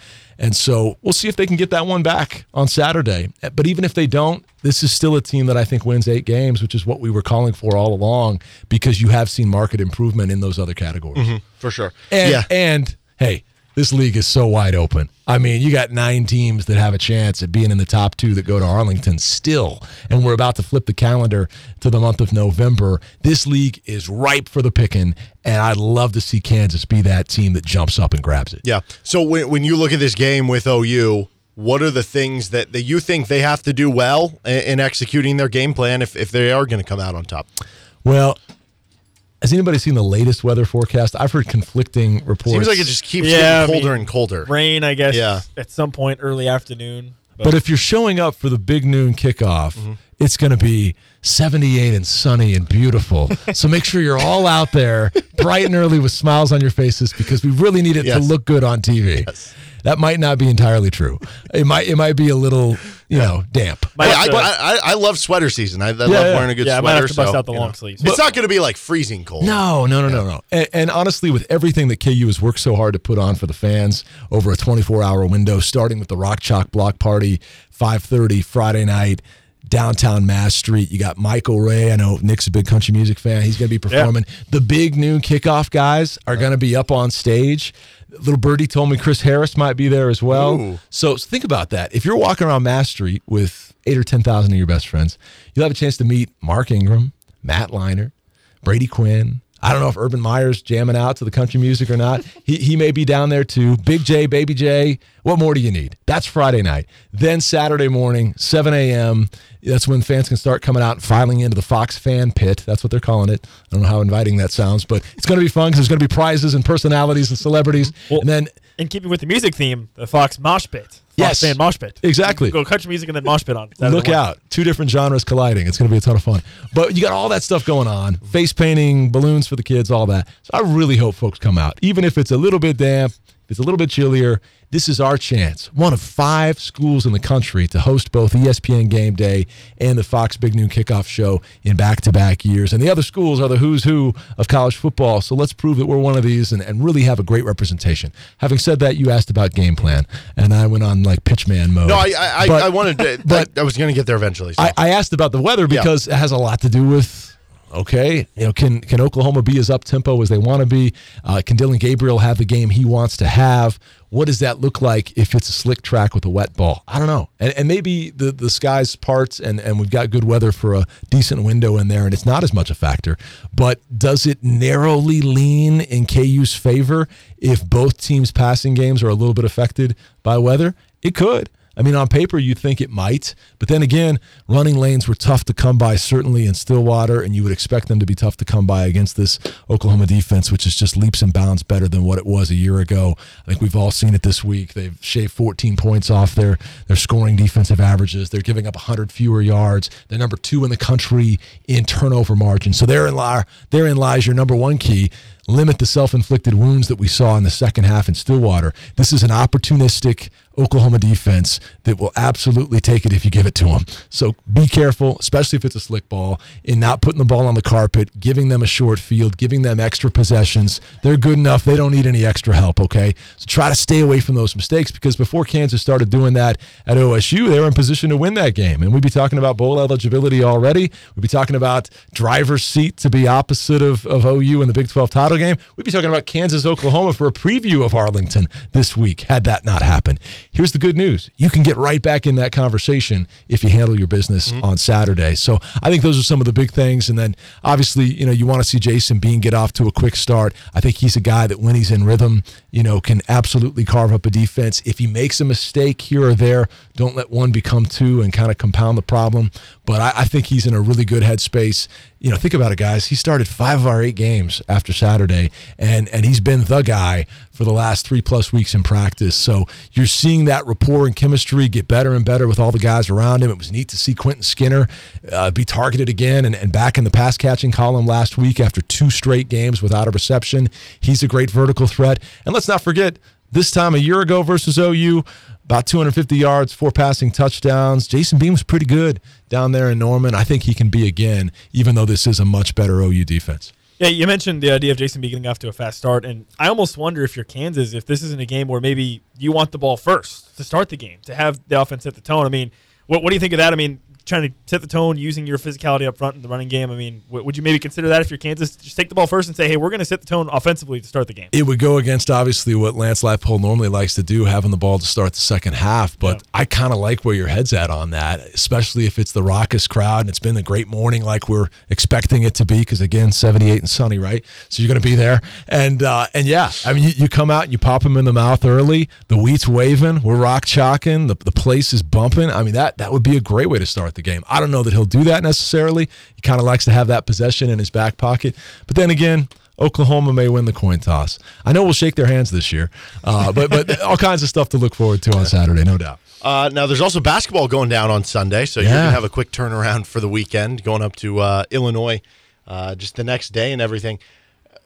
And so we'll see if they can get that one back on Saturday. But even if they don't, this is still a team that I think wins eight games, which is what we were calling for all along because you have seen market improvement in those other categories. Mm-hmm. For sure. And, yeah. and hey, this league is so wide open. I mean, you got nine teams that have a chance at being in the top two that go to Arlington still. And we're about to flip the calendar to the month of November. This league is ripe for the picking. And I'd love to see Kansas be that team that jumps up and grabs it. Yeah. So when, when you look at this game with OU, what are the things that, that you think they have to do well in, in executing their game plan if, if they are going to come out on top? Well, has anybody seen the latest weather forecast? I've heard conflicting reports. Seems like it just keeps Yeah, getting colder mean, and colder. Rain, I guess. Yeah. At some point early afternoon. But if you're showing up for the big noon kickoff, Mm-hmm. it's going to be 78 and sunny and beautiful. so make sure you're all out there bright and early with smiles on your faces because we really need it Yes. to look good on TV. That might not be entirely true. It might it might be a little, you know, damp. Might Hey, I, to- I, I, I love sweater season. I, I love yeah. wearing a good yeah, I might sweater. have to bust so, out the long know. sleeves. It's not going to be like freezing cold. No, no, no, no, no. And, and honestly, with everything that KU has worked so hard to put on for the fans over a 24-hour window, starting with the Rock Chalk Block Party, 5:30 Friday night, downtown Mass Street. You got Michael Ray. I know Nick's a big country music fan. He's going to be performing. The big noon kickoff guys are going to be up on stage. Little Birdie told me Chris Harris might be there as well. Ooh. So think about that. If you're walking around Mass Street with eight or ten thousand of your best friends, you'll have a chance to meet Mark Ingram, Matt Leinart, Brady Quinn. I don't know if Urban Meyer's jamming out to the country music or not. He, he may be down there too. Big J, Baby J. What more do you need? That's Friday night. Then Saturday morning, 7 a.m. That's when fans can start coming out and filing into the Fox fan pit. That's what they're calling it. I don't know how inviting that sounds, but it's going to be fun because there's going to be prizes and personalities and celebrities. and then in keeping with the music theme, the Fox Mosh Pit. Fox Yes. fan Mosh Pit. Exactly. Go country music and then Mosh Pit on. Look out. Two different genres colliding. It's going to be a ton of fun. But you got all that stuff going on face painting, balloons for the kids, all that. So I really hope folks come out. Even if it's a little bit damp, it's a little bit chillier, this is our chance. One of five schools in the country to host both ESPN Game Day and the Fox Big Noon Kickoff Show in back to back years. And the other schools are the who's who of college football. So let's prove that we're one of these and, and really have a great representation. Having said that, you asked about game plan, and I went on like pitchman mode. No, I I, But- I wanted to. but- I, was going to get there eventually. so. I, I asked about the weather because it has a lot to do with. Okay, you know, can can Oklahoma be as up tempo as they want to be? Uh, can Dillon Gabriel have the game he wants to have? What does that look like if it's a slick track with a wet ball? I don't know. And, and maybe the the skies parts and and we've got good weather for a decent window in there, and it's not as much a factor. But does it narrowly lean in KU's favor if both teams' passing games are a little bit affected by weather? It could. I mean, on paper, you'd think it might, but then again, running lanes were tough to come by, certainly in Stillwater, and you would expect them to be tough to come by against this Oklahoma defense, which is just leaps and bounds better than what it was a year ago. I think we've all seen it this week. They've shaved 14 points off their their scoring defensive averages. They're giving up 100 fewer yards. They're number two in the country in turnover margin. So therein, li- therein lies your number one key limit the self-inflicted wounds that we saw in the second half in Stillwater. This is an opportunistic Oklahoma defense that will absolutely take it if you give it to them. So be careful, especially if it's a slick ball, in not putting the ball on the carpet, giving them a short field, giving them extra possessions. They're good enough. They don't need any extra help, okay? So try to stay away from those mistakes because before Kansas started doing that at OSU, they were in position to win that game. And we'd be talking about bowl eligibility already. We'd be talking about driver's seat to be opposite of, of OU in the Big 12 title game. We'd be talking about Kansas, Oklahoma for a preview of Arlington this week had that not happened. Here's the good news. You can get right back in that conversation if you handle your business mm-hmm. on Saturday. So I think those are some of the big things. And then obviously, you know, you want to see Jason Bean get off to a quick start. I think he's a guy that when he's in rhythm, you know, can absolutely carve up a defense. If he makes a mistake here or there, don't let one become two and kind of compound the problem. But I, I think he's in a really good headspace. You know, think about it, guys. He started five of our eight games after Saturday, and and he's been the guy for the last three plus weeks in practice. So you're seeing that rapport and chemistry get better and better with all the guys around him. It was neat to see Quentin Skinner uh, be targeted again and, and back in the pass catching column last week after two straight games without a reception. He's a great vertical threat. And let's not forget, this time a year ago versus OU, about 250 yards, four passing touchdowns. Jason Bean was pretty good down there in Norman. I think he can be again, even though this is a much better OU defense. Yeah, you mentioned the idea of Jason Bean getting off to a fast start, and I almost wonder if you're Kansas, if this isn't a game where maybe you want the ball first to start the game, to have the offense set the tone. I mean, what, what do you think of that? I mean, trying to set the tone using your physicality up front in the running game. I mean, w- would you maybe consider that if you're Kansas? Just take the ball first and say, hey, we're going to set the tone offensively to start the game. It would go against obviously what Lance Leipold normally likes to do, having the ball to start the second half. But Yeah. I kind of like where your head's at on that, especially if it's the raucous crowd and it's been a great morning like we're expecting it to be. Because again, 78 and sunny, right? So you're going to be there, and uh, and yeah, I mean, you, you come out and you pop them in the mouth early. The wheat's waving, we're rock chalking, the, the place is bumping. I mean, that that would be a great way to start the game. I don't know that he'll do that necessarily. He kind of likes to have that possession in his back pocket, but then again. Oklahoma may win the coin toss. I know we'll shake their hands this year, uh, but but all kinds of stuff to look forward to on Saturday, no doubt. Uh, now, there's also basketball going down on Sunday, so you're going to have a quick turnaround for the weekend, going up to uh, Illinois uh, just the next day and everything.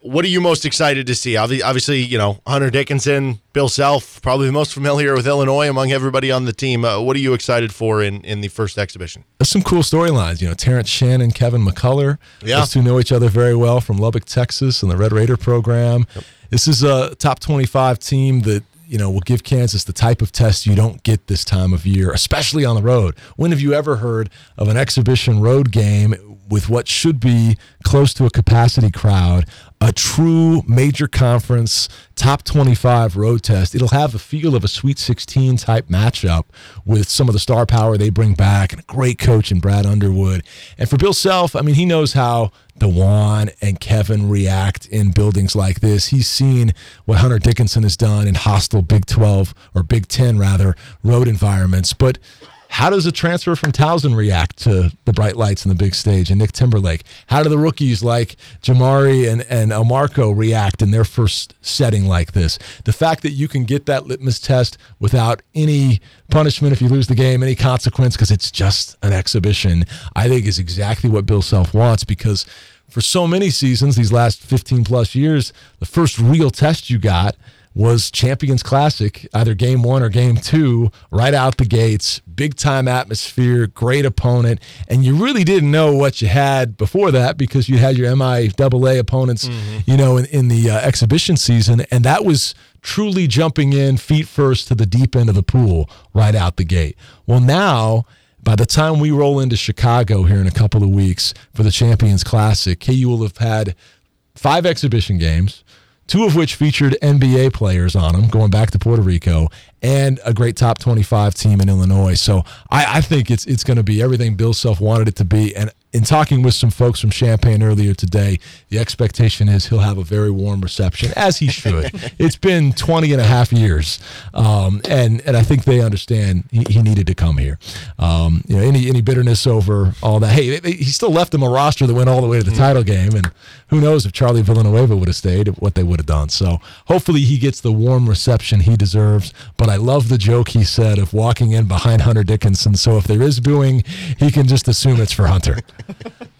What are you most excited to see? Obviously, you know, Hunter Dickinson, Bill Self, probably the most familiar with Illinois among everybody on the team. Uh, what are you excited for in, in the first exhibition? There's some cool storylines. You know, Terrence Shannon, Kevin McCullar. Yeah. Those two know each other very well from Lubbock, Texas, and the Red Raider program. This is a top 25 team that, you know, will give Kansas the type of test you don't get this time of year, especially on the road. When have you ever heard of an exhibition road game with what should be close to a capacity crowd, a true major conference top 25 road test. It'll have the feel of a Sweet 16 type matchup with some of the star power they bring back and a great coach in Brad Underwood. And for Bill Self, I mean, he knows how Dajuan and Kevin react in buildings like this. He's seen what Hunter Dickinson has done in hostile Big 12 or Big 10 rather road environments. But how does a transfer from Towson react to the bright lights and the big stage and Nick Timberlake? How do the rookies like Jamari and, and Elmarko react in their first setting like this? The fact that you can get that litmus test without any punishment if you lose the game, any consequence, because it's just an exhibition, I think is exactly what Bill Self wants because for so many seasons, these last 15 plus years, the first real test you got was Champions Classic, either game one or game two, right out the gates, big time atmosphere, great opponent. And you really didn't know what you had before that because you had your MIAA opponents, you know, in, in the uh, exhibition season. And that was truly jumping in feet first to the deep end of the pool right out the gate. Well, now, by the time we roll into Chicago here in a couple of weeks for the Champions Classic, KU will have had five exhibition games, two of which featured NBA players on them, going back to Puerto Rico, and a great top 25 team in Illinois. So I, I think it's it's going to be everything Bill Self wanted it to be. And in talking with some folks from Champaign earlier today, the expectation is he'll have a very warm reception, as he should. it's been 20 and a half years. Um, and, and I think they understand he, he needed to come here. Um, you know, any, any bitterness over all that. Hey, they- he still left them a roster that went all the way to the title game. And who knows if Charlie Villanueva would have stayed, what they would have done. So hopefully he gets the warm reception he deserves. But I love the joke he said of walking in behind Hunter Dickinson. So if there is booing, he can just assume it's for Hunter.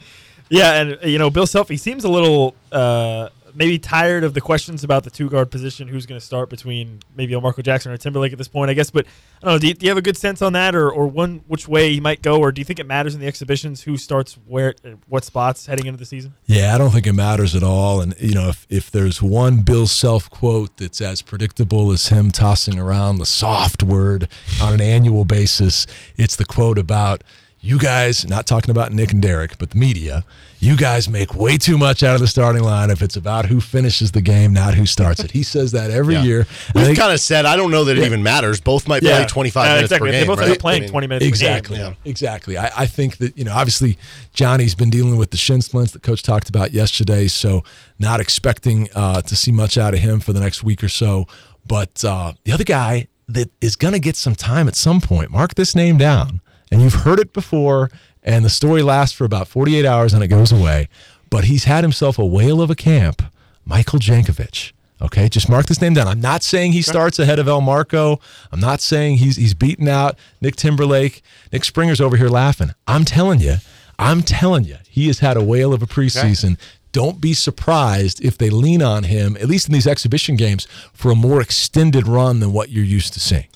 Yeah, and you know, Bill Self, he seems a little uh, maybe tired of the questions about the two guard position, who's going to start between maybe Marco Jackson or Timberlake at this point, I guess. But I don't know. Do you, do you have a good sense on that, or, or one which way he might go, or do you think it matters in the exhibitions who starts where, uh, what spots heading into the season? Yeah, I don't think it matters at all. And you know, if if there's one Bill Self quote that's as predictable as him tossing around the soft word on an annual basis, it's the quote about you guys, not talking about Nick and Derek, but the media, you guys make way too much out of the starting line if it's about who finishes the game, not who starts it. He says that every Yeah. year. And We've think- kind of said I don't know that it even matters. Both might play 25 Uh, minutes exactly. per game. They both right? end playing I mean, 20 minutes per game. Exactly. Yeah. Exactly. I, I think that, you know, obviously Johnny's been dealing with the shin splints that coach talked about yesterday. So not expecting uh, to see much out of him for the next week or so. But uh, the other guy that is going to get some time at some point, mark this name down. And you've heard it before. And the story lasts for about 48 hours and it goes away. But he's had himself a whale of a camp, Michael Jankovich. Okay, just mark this name down. I'm not saying he starts ahead of Elmarko. I'm not saying he's he's beaten out Nick Timberlake. Nick Springer's over here laughing. I'm telling you, I'm telling you, he has had a whale of a preseason. Don't be surprised if they lean on him, at least in these exhibition games, for a more extended run than what you're used to seeing.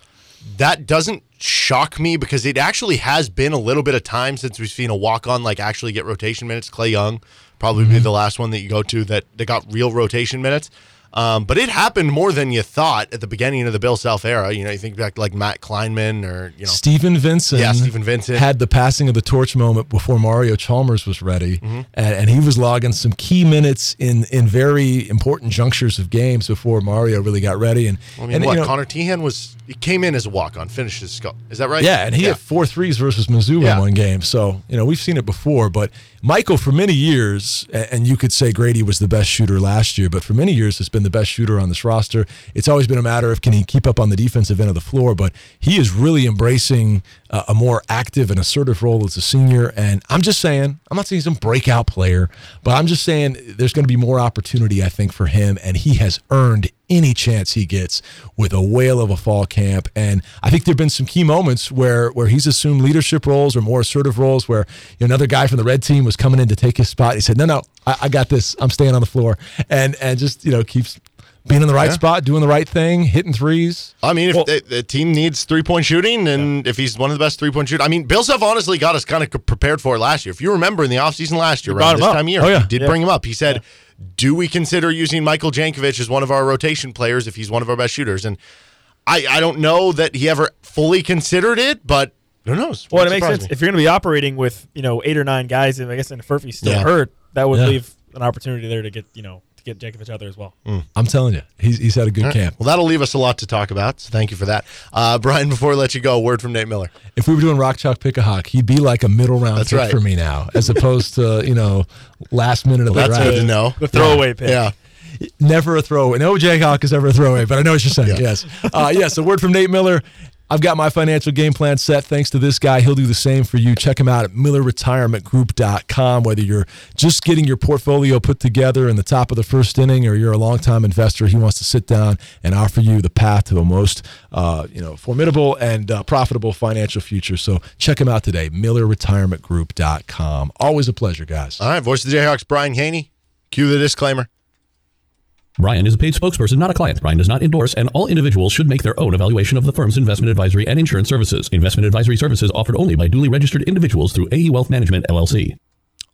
that doesn't shock me because it actually has been a little bit of time since we've seen a walk on like actually get rotation minutes. Clay Young probably Mm-hmm. be the last one that you go to that, that got real rotation minutes. Um, but it happened more than you thought at the beginning of the Bill Self era. You know, you think back like Matt Kleinmann or you know Stephen Vinson, Yeah, Stephen Vinson. had the passing of the torch moment before Mario Chalmers was ready, Mm-hmm. and, and he was logging some key minutes in in very important junctures of games before Mario really got ready. And I mean, and, what you know, Conner Teahan was he came in as a walk on, finished his. Is that right? Yeah, and he hit four threes versus Mizzou Yeah. in one game. So, you know, we've seen it before. But Michael, for many years, and you could say Grady was the best shooter last year, but for many years has been the best shooter on this roster. It's always been a matter of can he keep up on the defensive end of the floor, but he is really embracing uh, a more active and assertive role as a senior. And I'm just saying, I'm not saying he's a breakout player, but I'm just saying there's going to be more opportunity, I think, for him, and he has earned any chance he gets with a whale of a fall camp. And I think there've been some key moments where where he's assumed leadership roles or more assertive roles where you know, another guy from the red team was coming in to take his spot. He said, No, no, I, I got this. I'm staying on the floor. And and just, you know, keeps being in the right Yeah. spot, doing the right thing, hitting threes. I mean, if Well- the, the team needs three point shooting, and if he's one of the best three point shooters, I mean, Bill Self honestly got us kind of prepared for it last year. If you remember in the offseason last year, him this up. time of year, Oh, yeah. he did Yeah. bring him up. He said, Do we consider using Michael Jankovich as one of our rotation players if he's one of our best shooters? And I, I don't know that he ever fully considered it, but who knows? Well, it Wouldn't makes sense me. if you're going to be operating with you know eight or nine guys, and I guess and if Furphy's still Yeah. hurt, that would Yeah. leave an opportunity there to get you know to get Jankovich out there as well. I'm telling you, he's, he's had a good camp. Well, that'll leave us a lot to talk about. So thank you for that. Uh, Brian, before we let you go, a word from Nate Miller. If we were doing rock chalk pick a hawk, he'd be like a middle round That's pick right. for me now, as opposed to you know last minute of the That's draft. good to know. The throwaway pick. Yeah. Never a throwaway. No Jayhawk is ever a throwaway, but I know what you're saying. Yeah. Yes. Uh, yes, a word from Nate Miller. I've got my financial game plan set thanks to this guy. He'll do the same for you. Check him out at millerretirementgroup.com. Whether you're just getting your portfolio put together in the top of the first inning or you're a longtime investor, he wants to sit down and offer you the path to the most uh, you know, formidable and uh, profitable financial future. So check him out today, millerretirementgroup.com. Always a pleasure, guys. All right, voice of the Jayhawks, Brian Hanni. Cue the disclaimer. Ryan is a paid spokesperson, not a client. Ryan does not endorse, and all individuals should make their own evaluation of the firm's investment advisory and insurance services. Investment advisory services offered only by duly registered individuals through AE Wealth Management, LLC.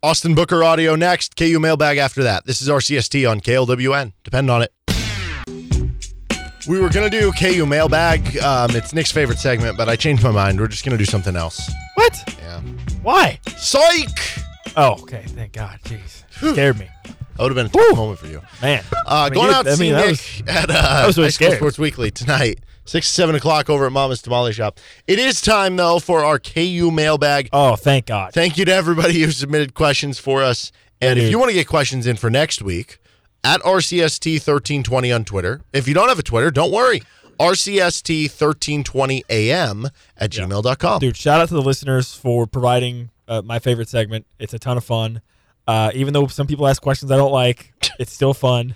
Austin Booker audio next. KU mailbag after that. This is RCST on KLWN. Depend on it. We were going to do KU mailbag. Um, it's Nick's favorite segment, but I changed my mind. We're just going to do something else. What? Yeah. Why? Psych! Oh, okay. Thank God. Jeez. Scared me. That would have been a tough moment for you. Man. Uh, I mean, going you- out to I see mean, that Nick was- at uh, was really High School scary. Sports Weekly tonight, 6 7 o'clock over at Mama's Tamale Shop. It is time, though, for our KU mailbag. Oh, thank God. Thank you to everybody who submitted questions for us. And if you want to get questions in for next week, at RCST1320 on Twitter. If you don't have a Twitter, don't worry. RCST1320am at gmail.com. Dude, shout out to the listeners for providing uh, my favorite segment. It's a ton of fun. Uh, even though some people ask questions I don't like, it's still fun.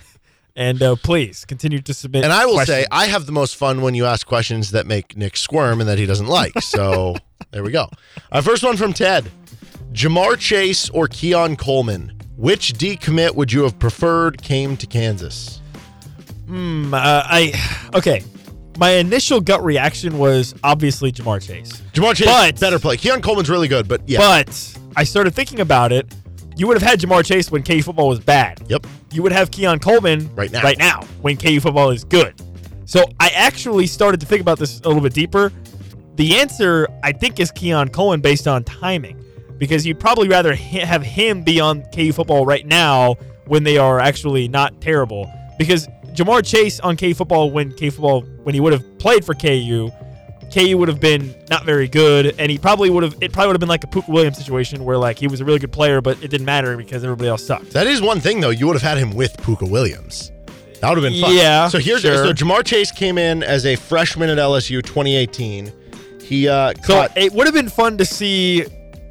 And uh, please continue to submit. And I will questions. say, I have the most fun when you ask questions that make Nick squirm and that he doesn't like. So there we go. Our first one from Ted Ja'Marr Chase or Keon Coleman? Which decommit would you have preferred came to Kansas? Hmm, uh, I okay. My initial gut reaction was obviously Ja'Marr Chase, Ja'Marr Chase, But- better play. Keon Coleman's really good, but yeah. but I started thinking about it. You would have had Ja'Marr Chase when KU football was bad. yep. You would have Keon Coleman Right now. Right now, when KU football is good. So I actually started to think about this a little bit deeper. The answer, I think, is Keon Coleman based on timing, because you'd probably rather hi- have him be on KU football right now when they are actually not terrible. Because Ja'Marr Chase on KU football when KU football when he would have played for KU, KU would have been not very good, and he probably would have. It probably would have been like a Pooka Williams situation where like he was a really good player, but it didn't matter because everybody else sucked. That is one thing, though. You would have had him with Pooka Williams. That would have been fun. Yeah, So here's sure. so Ja'Marr Chase came in as a freshman at LSU 2018. He uh, So caught. it would have been fun to see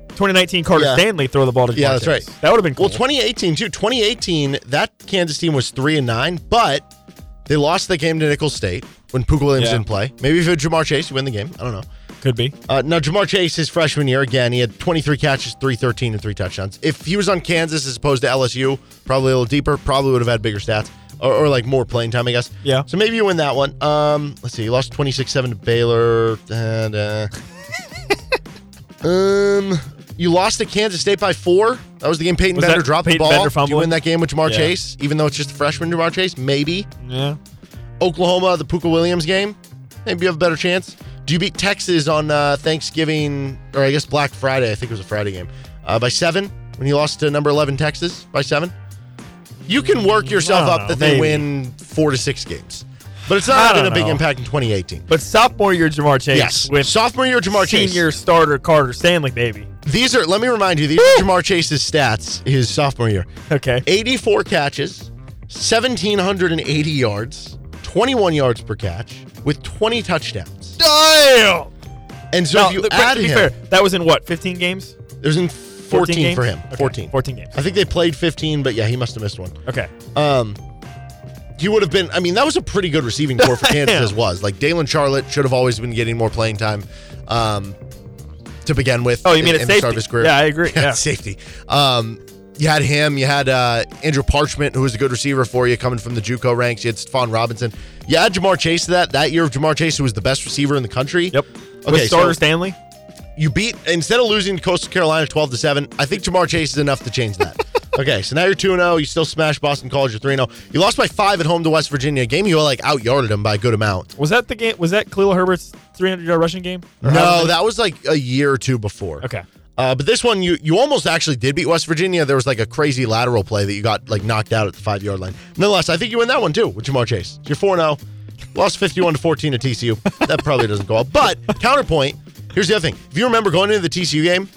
2019 Carter Yeah. Stanley throw the ball to. Yeah, that's Chase. right. That would have been cool. Well, 2018 too. 2018, that Kansas team was three and nine, but they lost the game to Nicholls State when Pooka Williams Yeah. didn't play. Maybe if it was Ja'Marr Chase, you win the game. I don't know. Could be. Uh, now, Ja'Marr Chase, his freshman year, again, he had 23 catches, 313, and three touchdowns. If he was on Kansas as opposed to LSU, probably a little deeper, probably would have had bigger stats or, or like more playing time, I guess. Yeah. So maybe you win that one. Um, let's see. You lost 26 7 to Baylor. And, uh, um, you lost to Kansas State by four. That was the game Peyton Was that dropped Peyton the ball. Do you win that game with Ja'Marr Yeah. Chase, even though it's just a freshman Ja'Marr Chase? Maybe. Yeah. Oklahoma, the Pooka Williams game, maybe you have a better chance. Do you beat Texas on uh, Thanksgiving, or I guess Black Friday? I think it was a Friday game, uh, by seven when you lost to number 11 Texas by seven? You can work yourself up know, that they maybe. win four to six games, but it's not having a big impact in 2018. But sophomore year Ja'Marr Chase Yes, with sophomore year Ja'Marr Chase. senior starter Carter Stanley, baby. These are, let me remind you, these are Ja'Marr Chase's stats his sophomore year Okay. 84 catches, 1,780 yards, 21 yards per catch, with 20 touchdowns. Damn. And so if you but add to be him, fair, that was in what? 15 games. there's in 14, games? for him. Okay, 14. 14 games. I think they played 15, but yeah, he must have missed one. Okay. Um, he would have been. I mean, that was a pretty good receiving core for Kansas as was. Like Daylon Charlot should have always been getting more playing time um, to begin with. Oh, you mean in, at in the start of safety? his career? Yeah, I agree. Yeah. safety. Um, you had him. You had uh, Andrew Parchment, who was a good receiver for you, coming from the JUCO ranks. You had Stephon Robinson. You had Ja'Marr Chase to that. That year of Ja'Marr Chase, who was the best receiver in the country. Yep. Okay, With starter so- Stanley. you beat instead of losing to Coastal Carolina 12 to 7 i think Ja'Marr Chase is enough to change that okay so now you're 2-0 you still smashed boston college you're 3-0 you lost by 5 at home to west virginia a game you like out yarded them by a good amount Was that the game? Was that Khalil Herbert's 300 yard rushing game? Or no that was like a year or two before Okay. Uh, but this one you you almost actually did beat west virginia. There was like a crazy lateral play that you got like knocked out at the 5 yard line. Nonetheless i think you win that one too with Ja'Marr Chase. You're 4-0 lost 51 to 14 at tcu that probably doesn't go up. But counterpoint here's the other thing. If you remember going into the tcu game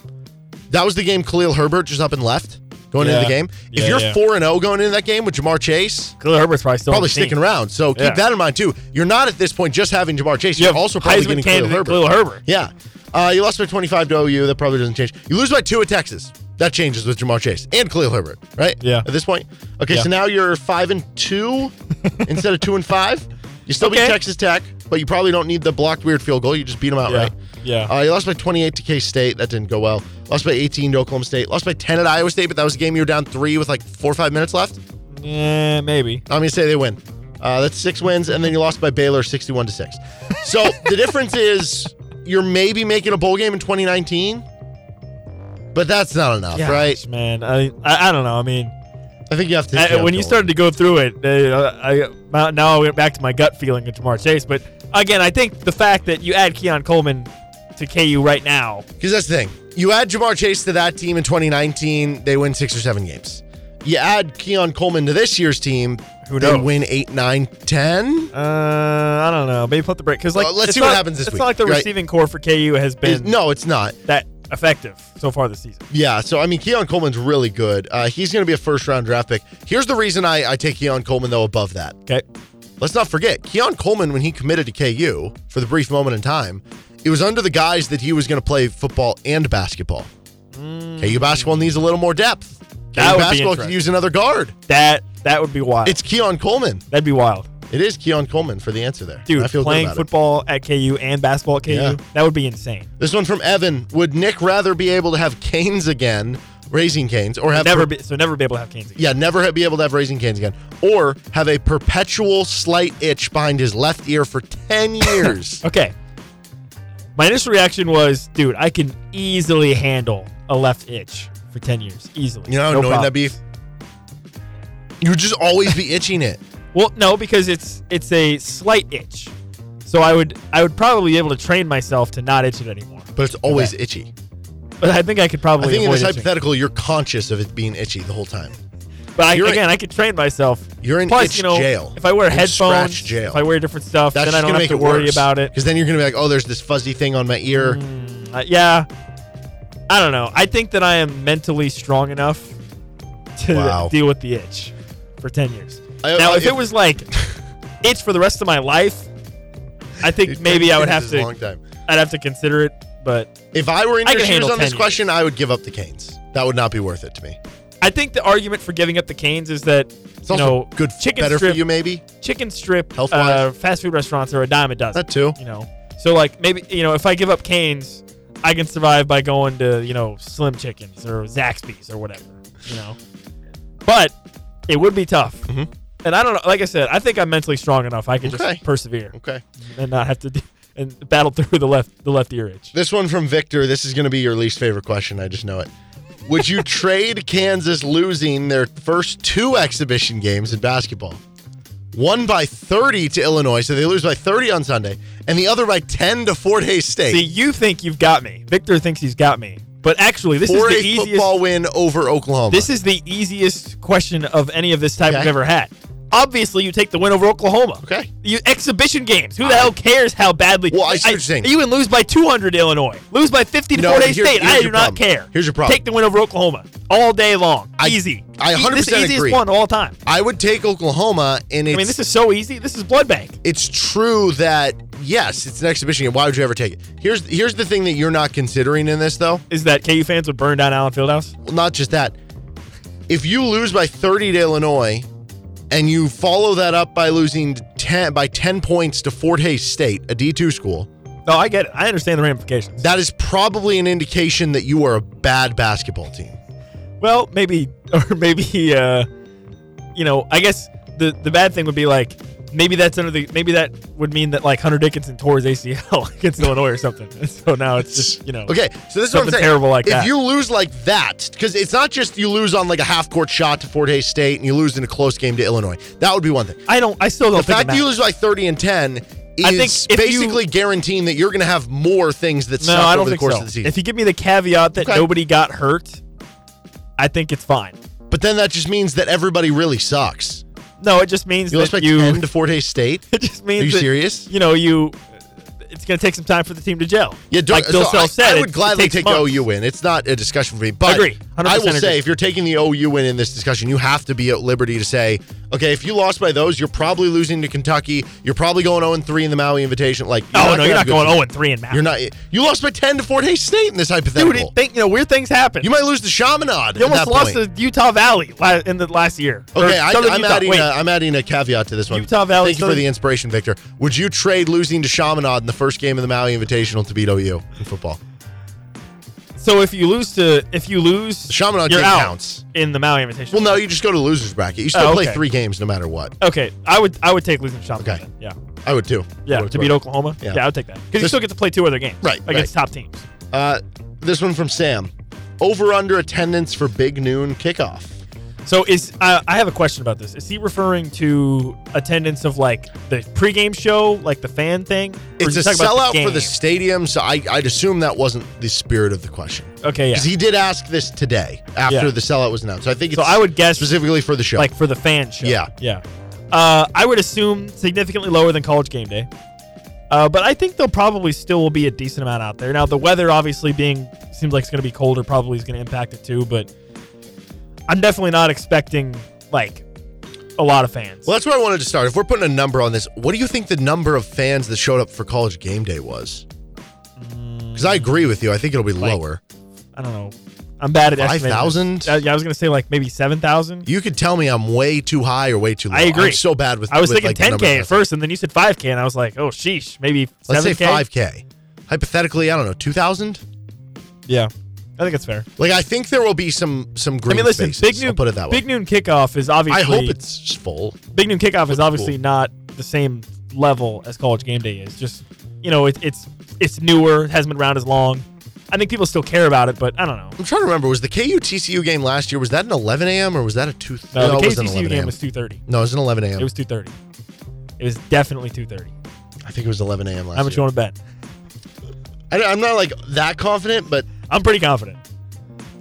That was the game Khalil Herbert just up and left going Yeah. into the game. If Yeah, you're 4 and 0 going into that game with Ja'Marr Chase, Khalil Herbert's probably still on probably the team. sticking around. So keep Yeah. that in mind too. You're not at this point just having Ja'Marr Chase. You You're have also probably Heisman getting Khalil Herbert. Khalil Herbert. Yeah. Uh, you lost by 25 to OU. That probably doesn't change. You lose by two at Texas. That changes with Ja'Marr Chase and Khalil Herbert, right? Yeah. At this point. Okay, Yeah. so now you're five and two instead of two and five. You still beat Texas Tech, but you probably don't need the blocked weird field goal. You just beat them Yeah. outright. Yeah. Uh, you lost by 28 to K State. That didn't go well. Lost by 18 to Oklahoma State. Lost by 10 at Iowa State, but that was a game you were down three with like four or five minutes left. yeah, maybe. I'm gonna say they win. Uh, that's six wins, and then you lost by Baylor 61 to six. So the difference is you're maybe making a bowl game in 2019, but that's not enough, Gosh, right? man. I, I I don't know. I mean, I think you have to. I- when you started to go through it, uh, I now I went back to my gut feeling of Ja'Marr Chase. But again, I think the fact that you add Keon Coleman to KU right now, because that's the thing. You add Ja'Marr Chase to that team in 2019, they win six or seven games. You add Keon Coleman to this year's team, Who they knows? win eight, nine, ten. uh, I don't know. Maybe put the break because like Well, let's it's see what not- happens this it's week, not like the right? receiving corps for KU has been No, it's not. that effective so far this season. Yeah, so I mean, Keon Coleman's really good. Uh, he's going to be a first round draft pick. Here's the reason I, I take Keon Coleman, though, above that. Okay. Let's not forget, Keon Coleman, when he committed to KU for the brief moment in time, it was under the guise that he was going to play football and basketball. KU basketball needs a little more depth. KU Mm. That be basketball could use another guard. That that would be wild. It's Keon Coleman. That'd be wild, It is Keon Coleman for the answer there. dude. I feel playing about it. football at KU and basketball at KU, Yeah. that would be insane. This one from Evan. Would Nick rather be able to have canes again, Raising Cane's, or have Never per- be so never be able to have Canes again. yeah, never be able to have Raising Cane's again, or have a perpetual slight itch behind his left ear for 10 years. Okay. My initial reaction was, dude, I can easily handle a left itch for 10 years. Easily. You know how No annoying problem. that'd be? You would just always be itching it. Well, no, because it's it's a slight itch. So I would I would probably be able to train myself to not itch it anymore. But it's always itchy. But I think I could probably I think in this itching. hypothetical, you're conscious of it being itchy the whole time. But I, again, I could train myself. You're in Plus, itch you know, jail. if I wear In headphones, jail. if I wear different stuff, That's then I don't have to worry worse. about it. Because then you're gonna be like, oh, there's this fuzzy thing on my ear. Mm, uh, yeah. I don't know. I think that I am mentally strong enough to Wow. deal with the itch for 10 years. I- uh, now, I- if it was like itch for the rest of my life, I think maybe I would have a long to time. I'd have to consider it, but If I were in your shoes on this 10 question, I would give up the canes. That would not be worth it to me. I think the argument for giving up the canes is that It's you also know good, chicken better strip, for you, maybe. chicken strip uh, fast food restaurants are a dime a dozen. That too. you know. So like maybe you know if I give up canes, I can survive by going to you know Slim Chickens or Zaxby's or whatever, you know. But it would be tough, Mhm. and I don't know. Like I said, I think I'm mentally strong enough. I can Okay. just persevere Okay. and not have to do, and battle through the left the left ear itch. This one from Victor. This is going to be your least favorite question. I just know it. Would you trade Kansas losing their first two exhibition games in basketball? One by 30 to Illinois, so they lose by 30 on Sunday, and the other by 10 to Fort Hays State. See, you think you've got me. Victor thinks he's got me, but actually, this is the easiest. football win over Oklahoma. This is the easiest question of any of this type Okay. we've ever had. Obviously, you take the win over Oklahoma. Okay. You exhibition games. Who the hell cares how badly? Well, I see what you're saying. You can lose by 200 to Illinois. Lose by 50 to No, Hays here- State. I do not problem. care. Here's your problem. Take the win over Oklahoma all day long. I- easy. I E- 100% This is the easiest one of all time. I would take Oklahoma, and it's, I mean, this is so easy. This is blood bank. it's true that yes, it's an exhibition game. Why would you ever take it? Here's here's the thing that you're not considering in this though. Is that KU fans would burn down Allen Fieldhouse? Well, not just that. If you lose by 30 to Illinois, and you follow that up by losing 10 by 10 points to Fort Hays State, a D2 school, No, I get it. I understand the ramifications. that is probably an indication that you are a bad basketball team. Well, maybe, or maybe, uh, you know, I guess the the bad thing would be like maybe that's under the maybe that would mean that like Hunter Dickinson tore his ACL against Illinois or something. So now it's just you know Okay, so this is what I'm saying. terrible like if that. you lose like that, because it's not just you lose on like a half court shot to Fort Hays State and you lose in a close game to Illinois. That would be one thing. I don't. I still don't The think fact that you lose by 30 and 10 is if you- basically guaranteeing that you're going to have more things that No, suck I don't over the course so. of the season. If you give me the caveat that Okay. nobody got hurt, I think it's fine. but then that just means that everybody really sucks. No, it just means You that you. 10 to Fort Hays State? It just means Are you that, serious? You know, you. It's going to take some time for the team to gel. Yeah, don't, like Bill so Self I, said, I it- would it gladly takes take months. OU win. It's not a discussion for me. But I, Agree. I will agree. say, if you're taking the OU win in this discussion, you have to be at liberty to say, okay, if you lost by those, you're probably losing to Kentucky. You're probably going 0 3 in the Maui Invitation. Like, Oh no, you're not going season. 0 and 3 in Maui. You're not. You lost by 10 to Fort Hays State in this hypothetical. Dude, think you know weird things happen. you might lose to Chaminade. You almost lost point. to Utah Valley in the last year. Okay, I, I'm, adding. A, I'm adding a caveat to this one. Utah Valley, Thank you for the inspiration, Victor. Would you trade losing to Chaminade in the first game of the Maui Invitational to beat OU in football? So if you lose to if you lose, Chaminade you're out counts. in the Maui Invitation. Well, no, you just go to the losers bracket. You still Oh, play okay. three games no matter what. Okay, I would I would take losing to Chaminade. Okay. then. Yeah, I would too. yeah, Would- to beat Oklahoma. Yeah. Yeah, I would take that because you This- still get to play two other games, Right, against top teams. Uh, this one from Sam. Over under attendance for big noon kickoff. So is uh, I have a question about this. Is he referring to attendance of like the pregame show, like the fan thing? It's a he talking about sellout for the stadium, so I, I'd assume that wasn't the spirit of the question. Okay, yeah. Because he did ask this today after Yeah. the sellout was announced. So I think it's So I would guess specifically for the show. like for the fan show. Yeah. yeah. Uh, I would assume significantly lower than college game day. Uh, but I think there'll probably still will be a decent amount out there. Now the weather obviously being seems like it's going to be colder, probably is going to impact it too. But I'm definitely not expecting like a lot of fans. well, that's where I wanted to start. If we're putting a number on this, what do you think the number of fans that showed up for college game day was? Because I agree with you. I think it'll be Like, lower. I don't know. I'm bad at estimating. 5,000? Uh, yeah, I was going to say like maybe seven thousand. You could tell me I'm way too high or way too low. I agree. I'm so bad with. I was with, thinking like, the 10k numbers. at first, and then you said 5k, and I was like, oh sheesh, maybe 7k. Let's say 5k. Hypothetically, I don't know, 2,000. Yeah, I think it's fair. Like I think there will be some some I mean, listen, spaces. big I'll noon, put it that way. big noon kickoff is obviously. I hope it's full. big noon kickoff is obviously cool. not the same level as college game day is. Just you know, it, it's it's newer, hasn't been around as long. I think people still care about it, but I don't know. I'm trying to remember. Was the KU TCU game last year? Was that an 11 a.m. or was that a two? No, the it wasn't KCCU 11 game a.m. was 2:30. No, it was an 11 a.m. It was 2:30. It was definitely 2:30. I think it was 11 a.m. last How much year. you want to bet? I, am not like that confident, but I'm pretty confident.